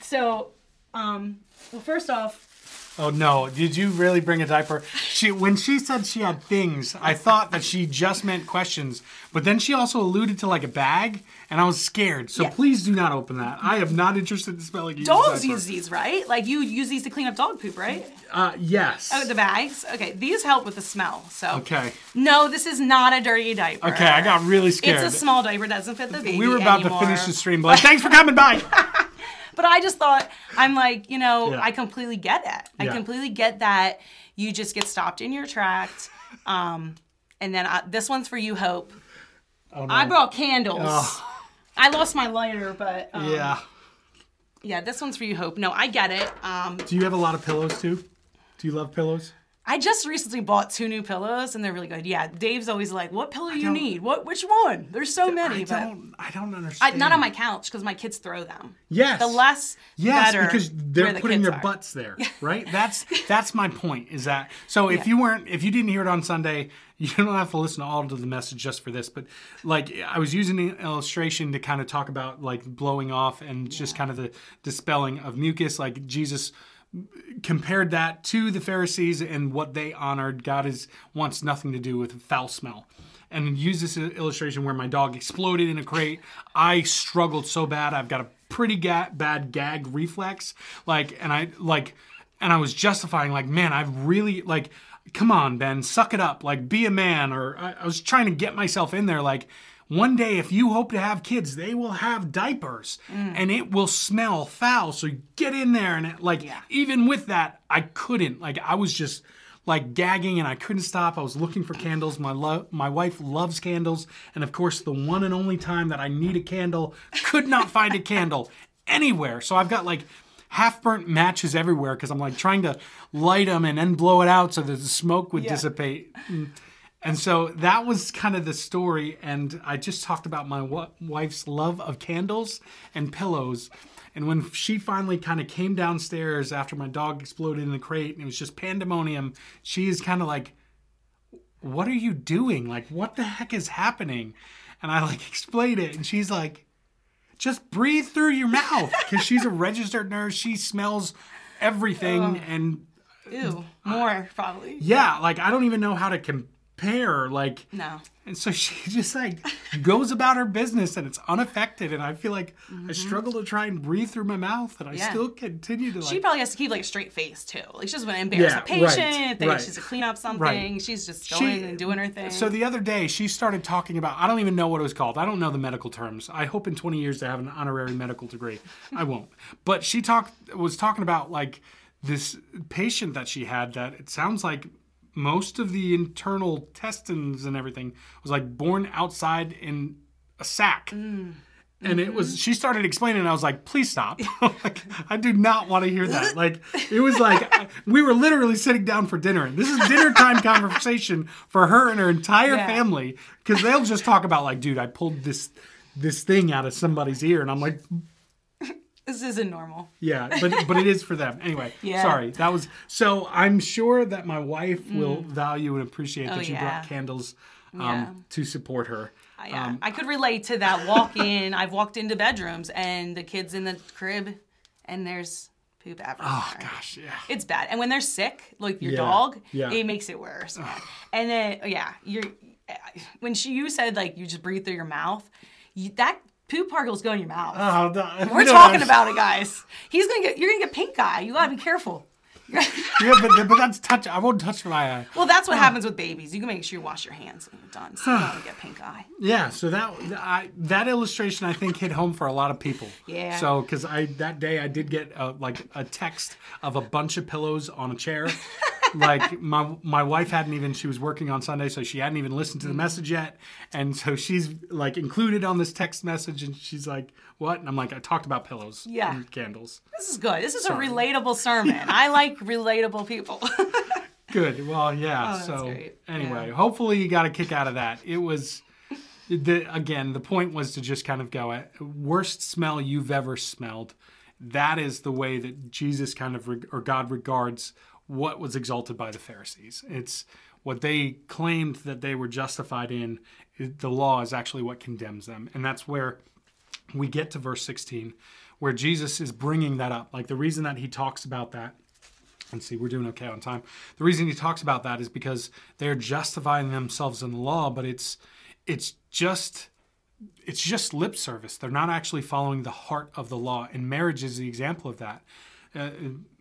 so, um, well, first off, Oh no! Did you really bring a diaper? She when she said she had things, I thought that she just meant questions, but then she also alluded to like a bag, and I was scared. So Yeah. please do not open that. I am not interested in smelling. Dogs use these, right? Like you use these to clean up dog poop, right? Uh, yes. Oh, the bags. Okay, these help with the smell. So okay. no, this is not a dirty diaper. Okay, I got really scared. It's a small diaper, doesn't fit the baby. we were about anymore. to finish the stream, but like, thanks for coming by. [laughs] But I just thought, I'm like, you know, Yeah. I completely get it. I Yeah. completely get that you just get stopped in your tracks. Um, and then I, this one's for you, Hope. Oh, no. I brought candles. I lost my lighter, but um, yeah. yeah. this one's for you, Hope. No, I get it. Um, Do you have a lot of pillows too? Do you love pillows? I just recently bought two new pillows, and they're really good. Yeah, Dave's always like, "What pillow you need? What? Which one? There's so many." I but don't. I don't understand. I, not on my couch because my kids throw them. Yes. The less, Yes, better because they're the putting their are. butts there, [laughs] right? That's that's my point. Is that so? If you weren't, if you didn't hear it on Sunday, you don't have to listen to all of the message just for this. But like, I was using an illustration to kind of talk about like blowing off and just kind of the dispelling of mucus. Like Jesus compared that to the Pharisees and what they honored. God is wants nothing to do with foul smell. And use this illustration where my dog exploded in a crate. I struggled so bad. I've got a pretty ga- bad gag reflex. Like, and I like, and I was justifying like, man, I've really like, come on, Ben, suck it up. Like, be a man. Or I, I was trying to get myself in there. Like, one day, if you hope to have kids, they will have diapers, mm. and it will smell foul. So get in there, and it, like, Yeah. even with that, I couldn't. Like, I was just like gagging and I couldn't stop. I was looking for candles. My lo- my wife loves candles, and of course, the one and only time that I need a candle, could not find a candle [laughs] anywhere. So I've got like half burnt matches everywhere because I'm like trying to light them and then blow it out so that the smoke would Yeah. dissipate. And, And so that was kind of the story. And I just talked about my wife's love of candles and pillows. And when she finally kind of came downstairs after my dog exploded in the crate and it was just pandemonium, she is kind of like, What are you doing? Like, what the heck is happening? And I like [laughs] explained it. And she's like, Just breathe through your mouth. Because she's a registered nurse. She smells everything. And Ew, more probably. yeah, like I don't even know how to compare. Like, No. and so she [laughs] just like goes about her business and it's unaffected. And I feel like I struggle to try and breathe through my mouth, and I Mm-hmm. Yeah. still continue to like. She probably has to keep like a straight face too. Like she doesn't want to embarrass Yeah, a patient. right, right. she's to clean up something. Right. She's just She- going and doing her thing. So the other day, she started talking about. I don't even know what it was called. I don't know the medical terms. I hope in 20 years to have an honorary medical degree. I won't. But she talked was talking about like this patient that she had that it sounds like most of the internal intestines and everything was like born outside in a sack. Mm. And it was, mm-hmm. she started explaining, and I was like, please stop. [laughs] like, I do not want to hear that. [laughs] Like, it was like, we were literally sitting down for dinner. And this is dinner time conversation for her and her entire Yeah. family. Because they'll just talk about, like, dude, I pulled this this thing out of somebody's ear. And I'm like, this isn't normal. yeah, but but it is for them. Anyway, [laughs] Yeah. sorry. That was, so I'm sure that my wife will value and appreciate that Oh, you yeah. brought candles um, Yeah. to support her. I- Yeah, Um, I could relate to that walk in. I've walked into bedrooms and the kids in the crib, and there's poop everywhere. Oh, gosh, yeah. It's bad. And when they're sick, like your Yeah, dog, yeah. it makes it worse. and then yeah, you're when she you said like you just breathe through your mouth, you, that poop particles go in your mouth. Oh, no, we [laughs] We're talking about it, guys. He's gonna get you're gonna get pink eye. You gotta be careful. [laughs] Yeah, but, but that's touch. I won't touch my eye. Well, that's what oh. happens with babies. You can make sure you wash your hands when you're done, so you [sighs] don't get pink eye. Yeah, so that I, that illustration I think hit home for a lot of people. Yeah. So because I that day I did get a, like a text of a bunch of pillows on a chair. [laughs] like my my wife hadn't even she was working on Sunday, so she hadn't even listened to the mm. message yet, and so she's like included on this text message, and she's like, "What?" And I'm like, "I talked about pillows Yeah. and candles." This is good. This is Sorry. a relatable [laughs] sermon. I like relatable people. [laughs] Good. Well, yeah. Oh, so great. anyway, Yeah. hopefully you got a kick out of that. It was the again the point was to just kind of go at worst smell you've ever smelled. That is the way that Jesus kind of or God regards what was exalted by the Pharisees. It's what they claimed that they were justified in. The law is actually what condemns them, and that's where we get to verse 16 where Jesus is bringing that up. Like the reason that he talks about that and see, we're doing okay on time. The reason he talks about that is because they're justifying themselves in the law, but it's it's just it's just lip service. They're not actually following the heart of the law, and marriage is the example of that. Uh,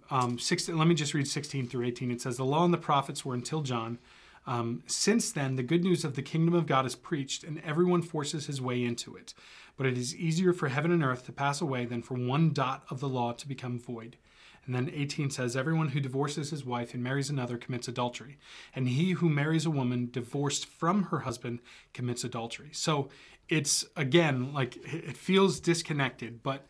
um, 16, let me just read 16 through 18. It says, The law and the prophets were until John. Um, since then, the good news of the kingdom of God is preached, and everyone forces his way into it. But it is easier for heaven and earth to pass away than for one dot of the law to become void. And then 18 says, Everyone who divorces his wife and marries another commits adultery. And he who marries a woman divorced from her husband commits adultery. So it's, again, like it it feels disconnected, but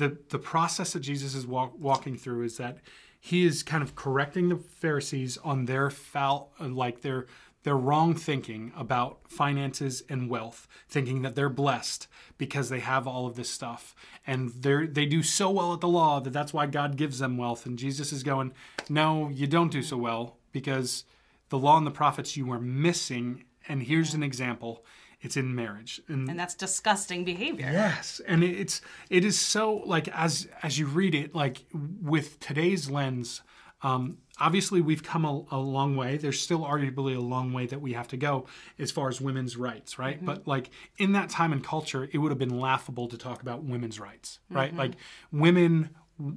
the, the process that Jesus is walk, walking through is that he is kind of correcting the Pharisees on their foul, like their their wrong thinking about finances and wealth, thinking that they're blessed because they have all of this stuff, and they they do so well at the law that that's why God gives them wealth. And Jesus is going, no, you don't do so well because the law and the prophets you are missing. And here's an example: it's in marriage, and and that's disgusting behavior. Yes, and it's it is so like as as you read it, like with today's lens, um, obviously we've come a, a long way. There's still arguably a long way that we have to go as far as women's rights, right? But like in that time and culture, it would have been laughable to talk about women's rights, right? Like women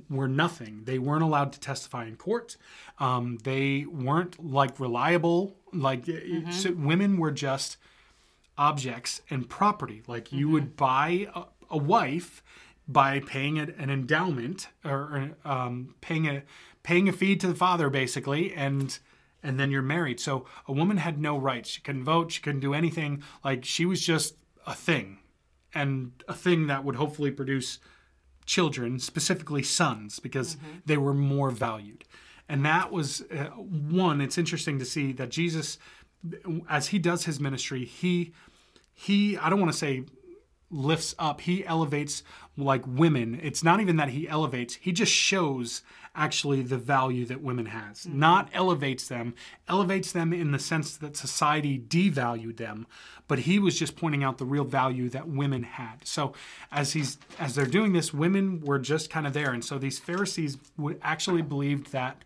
were nothing. They weren't allowed to testify in court. Um, they weren't like reliable. Like so women were just objects and property. Like you would buy a, a wife by paying a, an endowment or um, paying a paying a fee to the father, basically, and and then you're married. So a woman had no rights. She couldn't vote. She couldn't do anything. Like she was just a thing, and a thing that would hopefully produce children, specifically sons, because they were more valued. And that was uh, one. It's interesting to see that Jesus as he does his ministry, he he I don't want to say lifts up. He elevates like women. It's not even that he elevates. He just shows actually the value that women has. Mm-hmm. Not elevates them. Elevates them in the sense that society devalued them, but he was just pointing out the real value that women had. So as he's as they're doing this, women were just kind of there, and so these Pharisees would actually believed that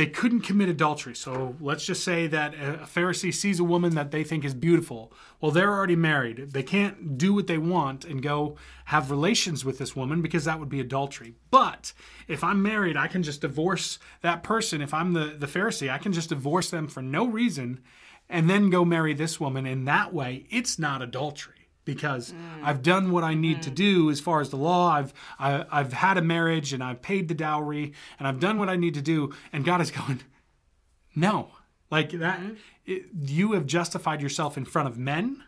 they couldn't commit adultery. So let's just say that a Pharisee sees a woman that they think is beautiful. Well, they're already married. They can't do what they want and go have relations with this woman because that would be adultery. But if I'm married, I can just divorce that person. If I'm the, the Pharisee, I can just divorce them for no reason and then go marry this woman. And that way, it's not adultery because mm. I've done what I need to mm. do as far as the law. I've I, I've had a marriage and I've paid the dowry and I've done what I need to do. And God is [laughs] going, no, like that. Mm-hmm. It, you have justified yourself in front of men,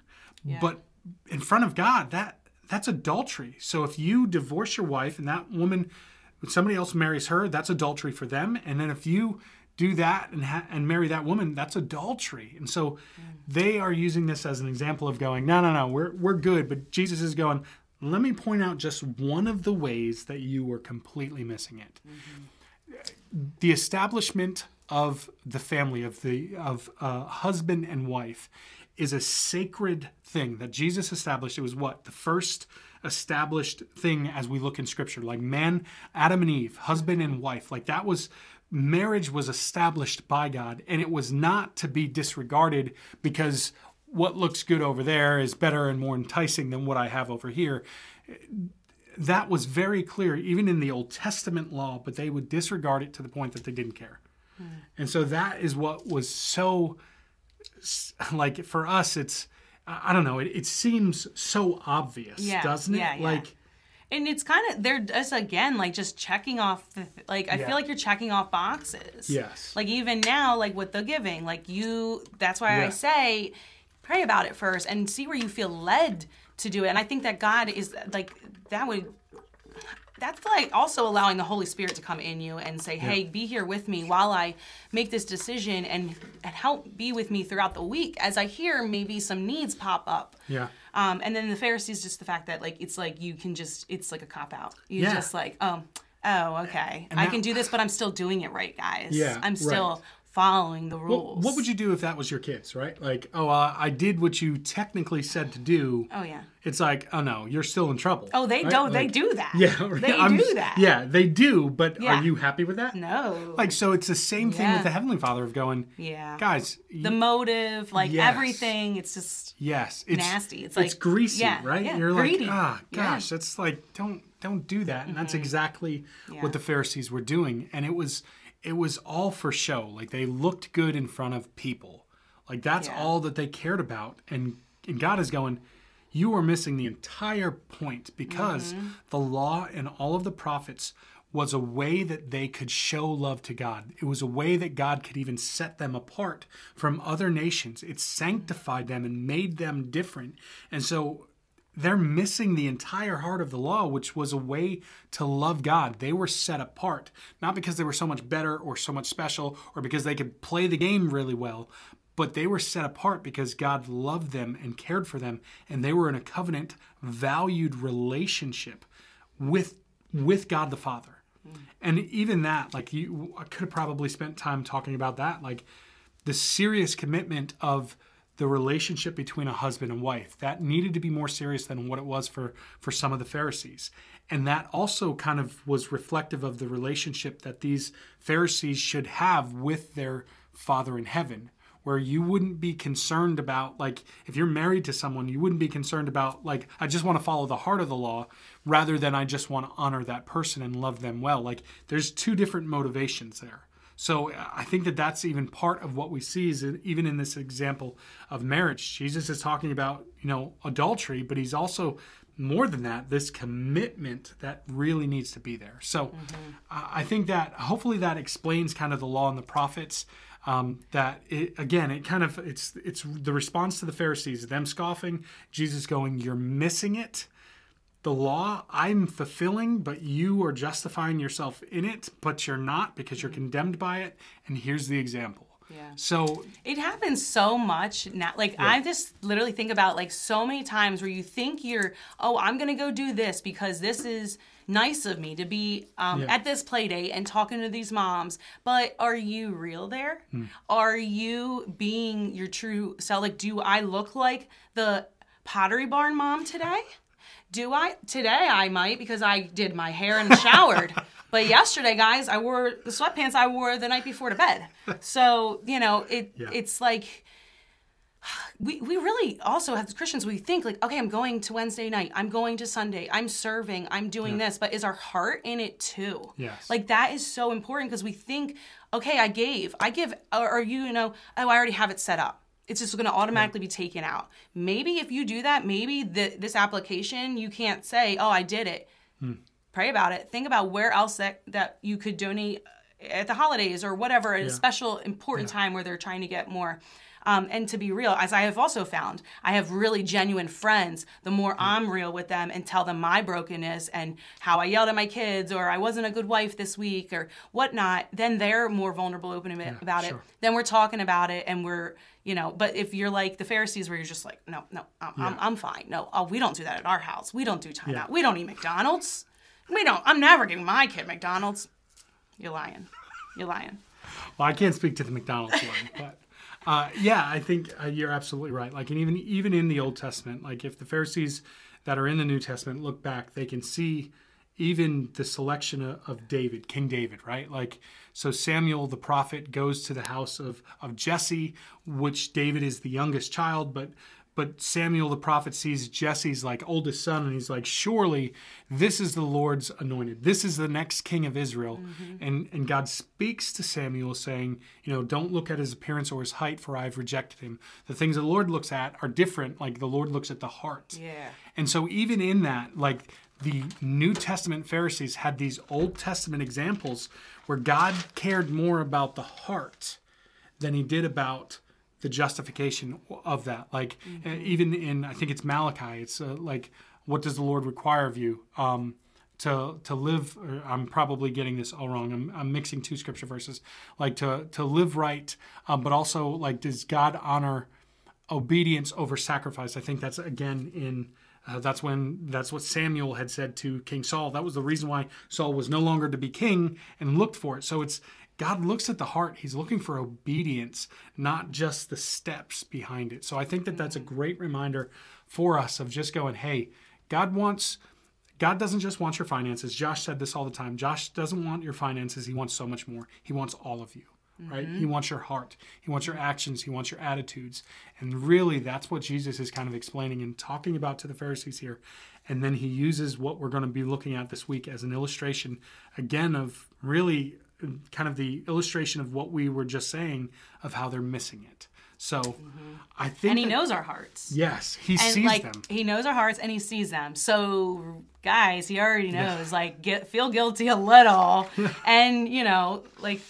but in front of God, that that's adultery. So if you divorce your wife and that woman, somebody else marries her, that's adultery for them. And then if you do that and ha- and marry that woman, that's adultery. And so they are using this as an example of going, no, no, no, we're we're good. But Jesus is going, let me point out just one of the ways that you were completely missing it. The establishment of the family of the of uh, husband and wife is a sacred thing that Jesus established. It was what the first established thing as we look in Scripture, like man, Adam and Eve, husband and wife, like that was marriage was established by God, and it was not to be disregarded because what looks good over there is better and more enticing than what I have over here. That was very clear, even in the Old Testament law, but they would disregard it to the point that they didn't care. Hmm. And so that is what was so, like, for us, it's, I don't know, it, it seems so obvious, Yeah, doesn't it? yeah, yeah. Like, And it's kind of they're just again like just checking off the like I Yeah. feel like you're checking off boxes. Yes. Like even now, like with the giving, like you that's why Yeah. I say pray about it first and see where you feel led to do it. And I think that God is like that would that's like also allowing the Holy Spirit to come in you and say, "Hey, be here with me while I make this decision and and help be with me throughout the week as I hear maybe some needs pop up." yeah. Um, and then the Pharisees, just the fact that like it's like you can just it's like a cop out. You Yeah. just like oh oh okay I can do this, but I'm still doing it right, guys. Yeah, I'm still right. Following the Well, rules. what would you do if that was your kids, right? Like, oh, uh, I did what you technically said to do. Oh yeah. It's like, oh no, you're still in trouble. Oh, they right? don't. they do that. Yeah, They I'm- do that. Yeah, they do. But Yeah. are you happy with that? No. Like, so it's the same thing Yeah. with the Heavenly Father of going, yeah. guys, the motive, like Yes. everything. It's just yes, it's nasty. It's It's, like- greasy, yeah, right? yeah, You're greedy. like, ah. Mm-hmm. gosh, that's like, don't don't do that. And that's exactly what the Pharisees were doing. And it was it was all for show. Like they looked good in front of people. Like that's Yeah. all that they cared about. And and God is going, you are missing the entire point because Mm-hmm. the law and all of the prophets was a way that they could show love to God. It was a way that God could even set them apart from other nations. It sanctified them and made them different. And so they're missing the entire heart of the law, which was a way to love God. They were set apart, not because they were so much better or so much special or because they could play the game really well, but they were set apart because God loved them and cared for them, and they were in a covenant, valued relationship with with God the Father. Mm. And even that, like you, I could have probably spent time talking about that, like the serious commitment of the relationship between a husband and wife. That needed to be more serious than what it was for for some of the pharisees. And that also kind of was reflective of the relationship that these pharisees should have with their father in heaven where you wouldn't be concerned about like if you're married to someone you wouldn't be concerned about like i just want to follow the heart of the law rather than i just want to honor that person and love them well. Like there's two different motivations there so I think that that's even part of what we see is even in this example of marriage. Jesus is talking about you know adultery, but he's also more than that this commitment that really needs to be there. So I I think that hopefully that explains kind of the law and the prophets. Um, that it, again, it kind of it's it's the response to the Pharisees, them scoffing, Jesus going, "You're missing it." The law I'm fulfilling, but you are justifying yourself in it, but you're not because you're condemned by it. And here's the example. Yeah. So It happens so much now. Like I just literally think about like so many times where you think you're, oh, I'm gonna go do this because this is nice of me to be um, Yeah. at this play date and talking to these moms. But are you real there? Are you being your true self? Like, do I look like the Pottery Barn mom today? Do I? Today I might because I did my hair and showered. [laughs] but yesterday, guys, I wore the sweatpants I wore the night before to bed. So, you know, it Yeah. it's like [sighs] we, we really also have as Christians we think like okay I'm going to Wednesday night I'm going to Sunday I'm serving I'm doing this but is our heart in it too Yes. like that is so important because we think okay I gave I give or, or you, you know oh I already have it set up it's just going to automatically be taken out. Maybe if you do that maybe the, this application you can't say oh I did it. Hmm. Pray about it. Think about where else that, that you could donate uh, at the holidays or whatever at a special important time where they're trying to get more. Um, and to be real as i have also found i have really genuine friends the more hmm. i'm real with them and tell them my brokenness and how i yelled at my kids or i wasn't a good wife this week or whatnot then they're more vulnerable open a- about it. then we're talking about it and we're you know but if you're like the pharisees where you're just like no no i'm, I'm, I'm fine. No oh we don't do that at our house. We don't do timeout Yeah. we don't eat mcdonald's. We don't i'm never giving my kid mcdonald's. You're lying. You're lying. Well, I can't speak to the McDonald's one, [laughs] but uh, yeah, I think uh, you're absolutely right. Like, and even even in the Old Testament, like if the Pharisees that are in the New Testament look back, they can see even the selection of, David, King David, right? Like, so Samuel the prophet goes to the house of of Jesse, which David is the youngest child, but but Samuel the prophet sees Jesse's like oldest son, and he's like, "Surely this is the Lord's anointed. This is the next king of Israel." Mm-hmm. And and God speaks to Samuel, saying, "You know, don't look at his appearance or his height, for I have rejected him. The things the Lord looks at are different. Like the Lord looks at the heart." yeah And so even in that, like the New Testament Pharisees had these Old Testament examples where God cared more about the heart than he did about the justification of that. Like uh, even in I think it's Malachi, it's uh, like what does the Lord require of you? Um, to, to live or I'm probably getting this all wrong. I'm, I'm mixing two scripture verses. Like to to live right, um, but also like does God honor obedience over sacrifice. I think that's again in uh, that's when that's what Samuel had said to King Saul. That was the reason why Saul was no longer to be king and looked for it. So it's God looks at the heart. He's looking for obedience, not just the steps behind it. So I think that that's a great reminder for us of just going, hey, God wants God doesn't just want your finances. Josh said this all the time. Josh doesn't want your finances. He wants so much more. He wants all of you, right? He mm-hmm. wants your heart. He wants your actions. He wants your attitudes. And really, that's what Jesus is kind of explaining and talking about to the Pharisees here. And then he uses what we're going to be looking at this week as an illustration, again, of really kind of the illustration of what we were just saying of how they're missing it. So mm-hmm. I think. and he that- knows our hearts Yes, he and sees like them. he knows our hearts and he sees them so guys he already knows like get feel guilty a little [laughs] and you know like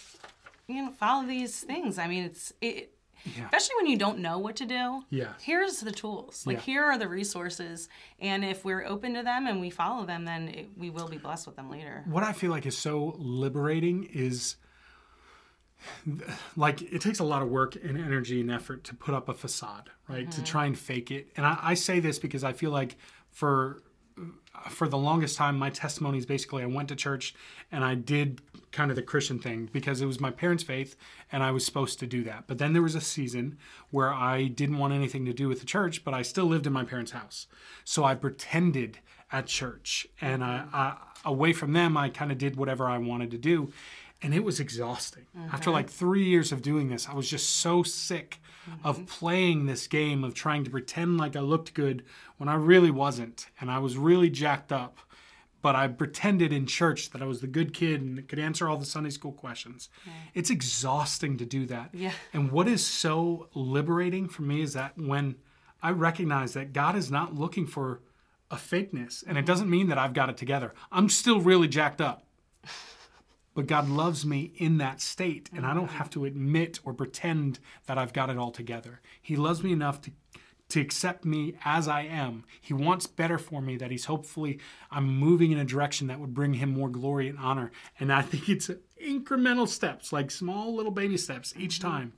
you know follow these things i mean it's it, Yeah. especially when you don't know what to do Yeah. here's the tools like Yeah. here are the resources and if we're open to them and we follow them then it, we will be blessed with them later what I feel like is so liberating is like it takes a lot of work and energy and effort to put up a facade, right? To mm-hmm. try and fake it. And I, I say this because I feel like for for the longest time, my testimony is basically I went to church and I did kind of the Christian thing because it was my parents' faith and I was supposed to do that. But then there was a season where I didn't want anything to do with the church, but I still lived in my parents' house. So I pretended at church and I, I away from them, I kind of did whatever I wanted to do. And it was exhausting. After mm-hmm. like three years of doing this, I was just so sick of mm-hmm. playing this game of trying to pretend like I looked good when I really wasn't. And I was really jacked up. But I pretended in church that I was the good kid and could answer all the Sunday school questions. It's exhausting to do that. Yeah. And what is so liberating for me is that when I recognize that God is not looking for a fakeness, and it mm-hmm. doesn't mean that I've got it together. I'm still really jacked up. [laughs] But God loves me in that state, and I don't have to admit or pretend that I've got it all together. He loves me enough to to accept me as I am. He wants better for me that he's hopefully I'm moving in a direction that would bring him more glory and honor. And I think it's incremental steps, like small little baby steps each Mm-hmm. time.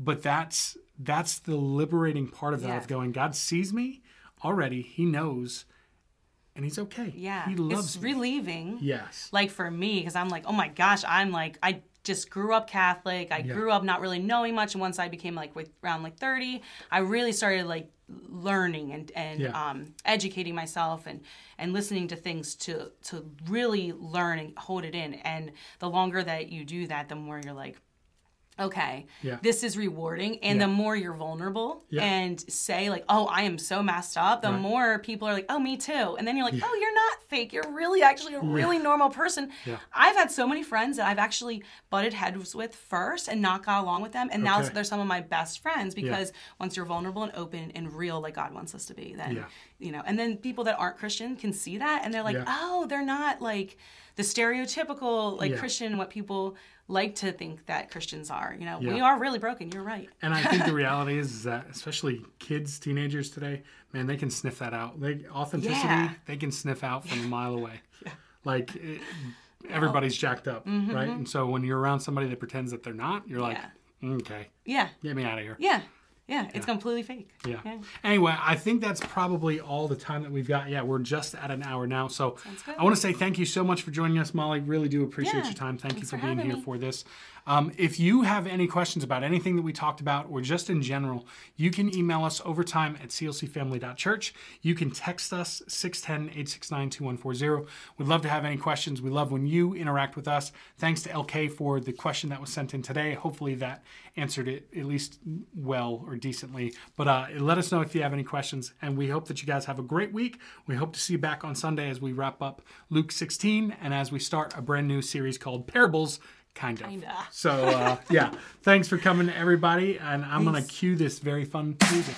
But that's that's the liberating part of that Yeah. of going, God sees me already. He knows, and He's okay. Yeah. He loves it's me. relieving. Yes. Like for me, because I'm like, oh my gosh, I'm like, I just grew up Catholic. I Yeah. grew up not really knowing much. And once I became like with around like 30, I really started like learning and, and Yeah. um, educating myself and, and listening to things to, to really learn and hold it in. And the longer that you do that, the more you're like, okay, Yeah. this is rewarding. And Yeah. the more you're vulnerable Yeah. and say, like, oh, I am so messed up, the Right. more people are like, oh, me too. And then you're like, oh, you're not fake. You're really actually a really normal person. Yeah. I've had so many friends that I've actually butted heads with first and not got along with them. And now they're some of my best friends because once you're vulnerable and open and real, like God wants us to be, then, you know, and then people that aren't Christian can see that and they're like, oh, they're not like the stereotypical, like Yeah. Christian, what people like to think that Christians are. You know, we Yeah. are really broken. You're right. And I think the [laughs] reality is, is that especially kids, teenagers today, man, they can sniff that out. They authenticity, Yeah. they can sniff out from a mile away. [laughs] yeah. Like it, everybody's jacked up, right? And so when you're around somebody that pretends that they're not, you're like, Mm-hmm. Yeah. okay, Yeah. get me out of here. Yeah. Yeah. It's completely fake. Yeah. Anyway, I think that's probably all the time that we've got. Yeah, we're just at an hour now. So. I want to say thank you so much for joining us, Molly. Really do appreciate Yeah. your time. Thank you for, for being here me. for this. Um, if you have any questions about anything that we talked about or just in general, you can email us overtime at clcfamily.church. You can text us 610 869 2140. We'd love to have any questions. We love when you interact with us. Thanks to LK for the question that was sent in today. Hopefully that answered it at least well or decently. But uh, let us know if you have any questions. And we hope that you guys have a great week. We hope to see you back on Sunday as we wrap up Luke 16 and as we start a brand new series called Parables. Kind of. Kinda. So, uh, yeah. Thanks for coming, everybody. And I'm going to cue this very fun music.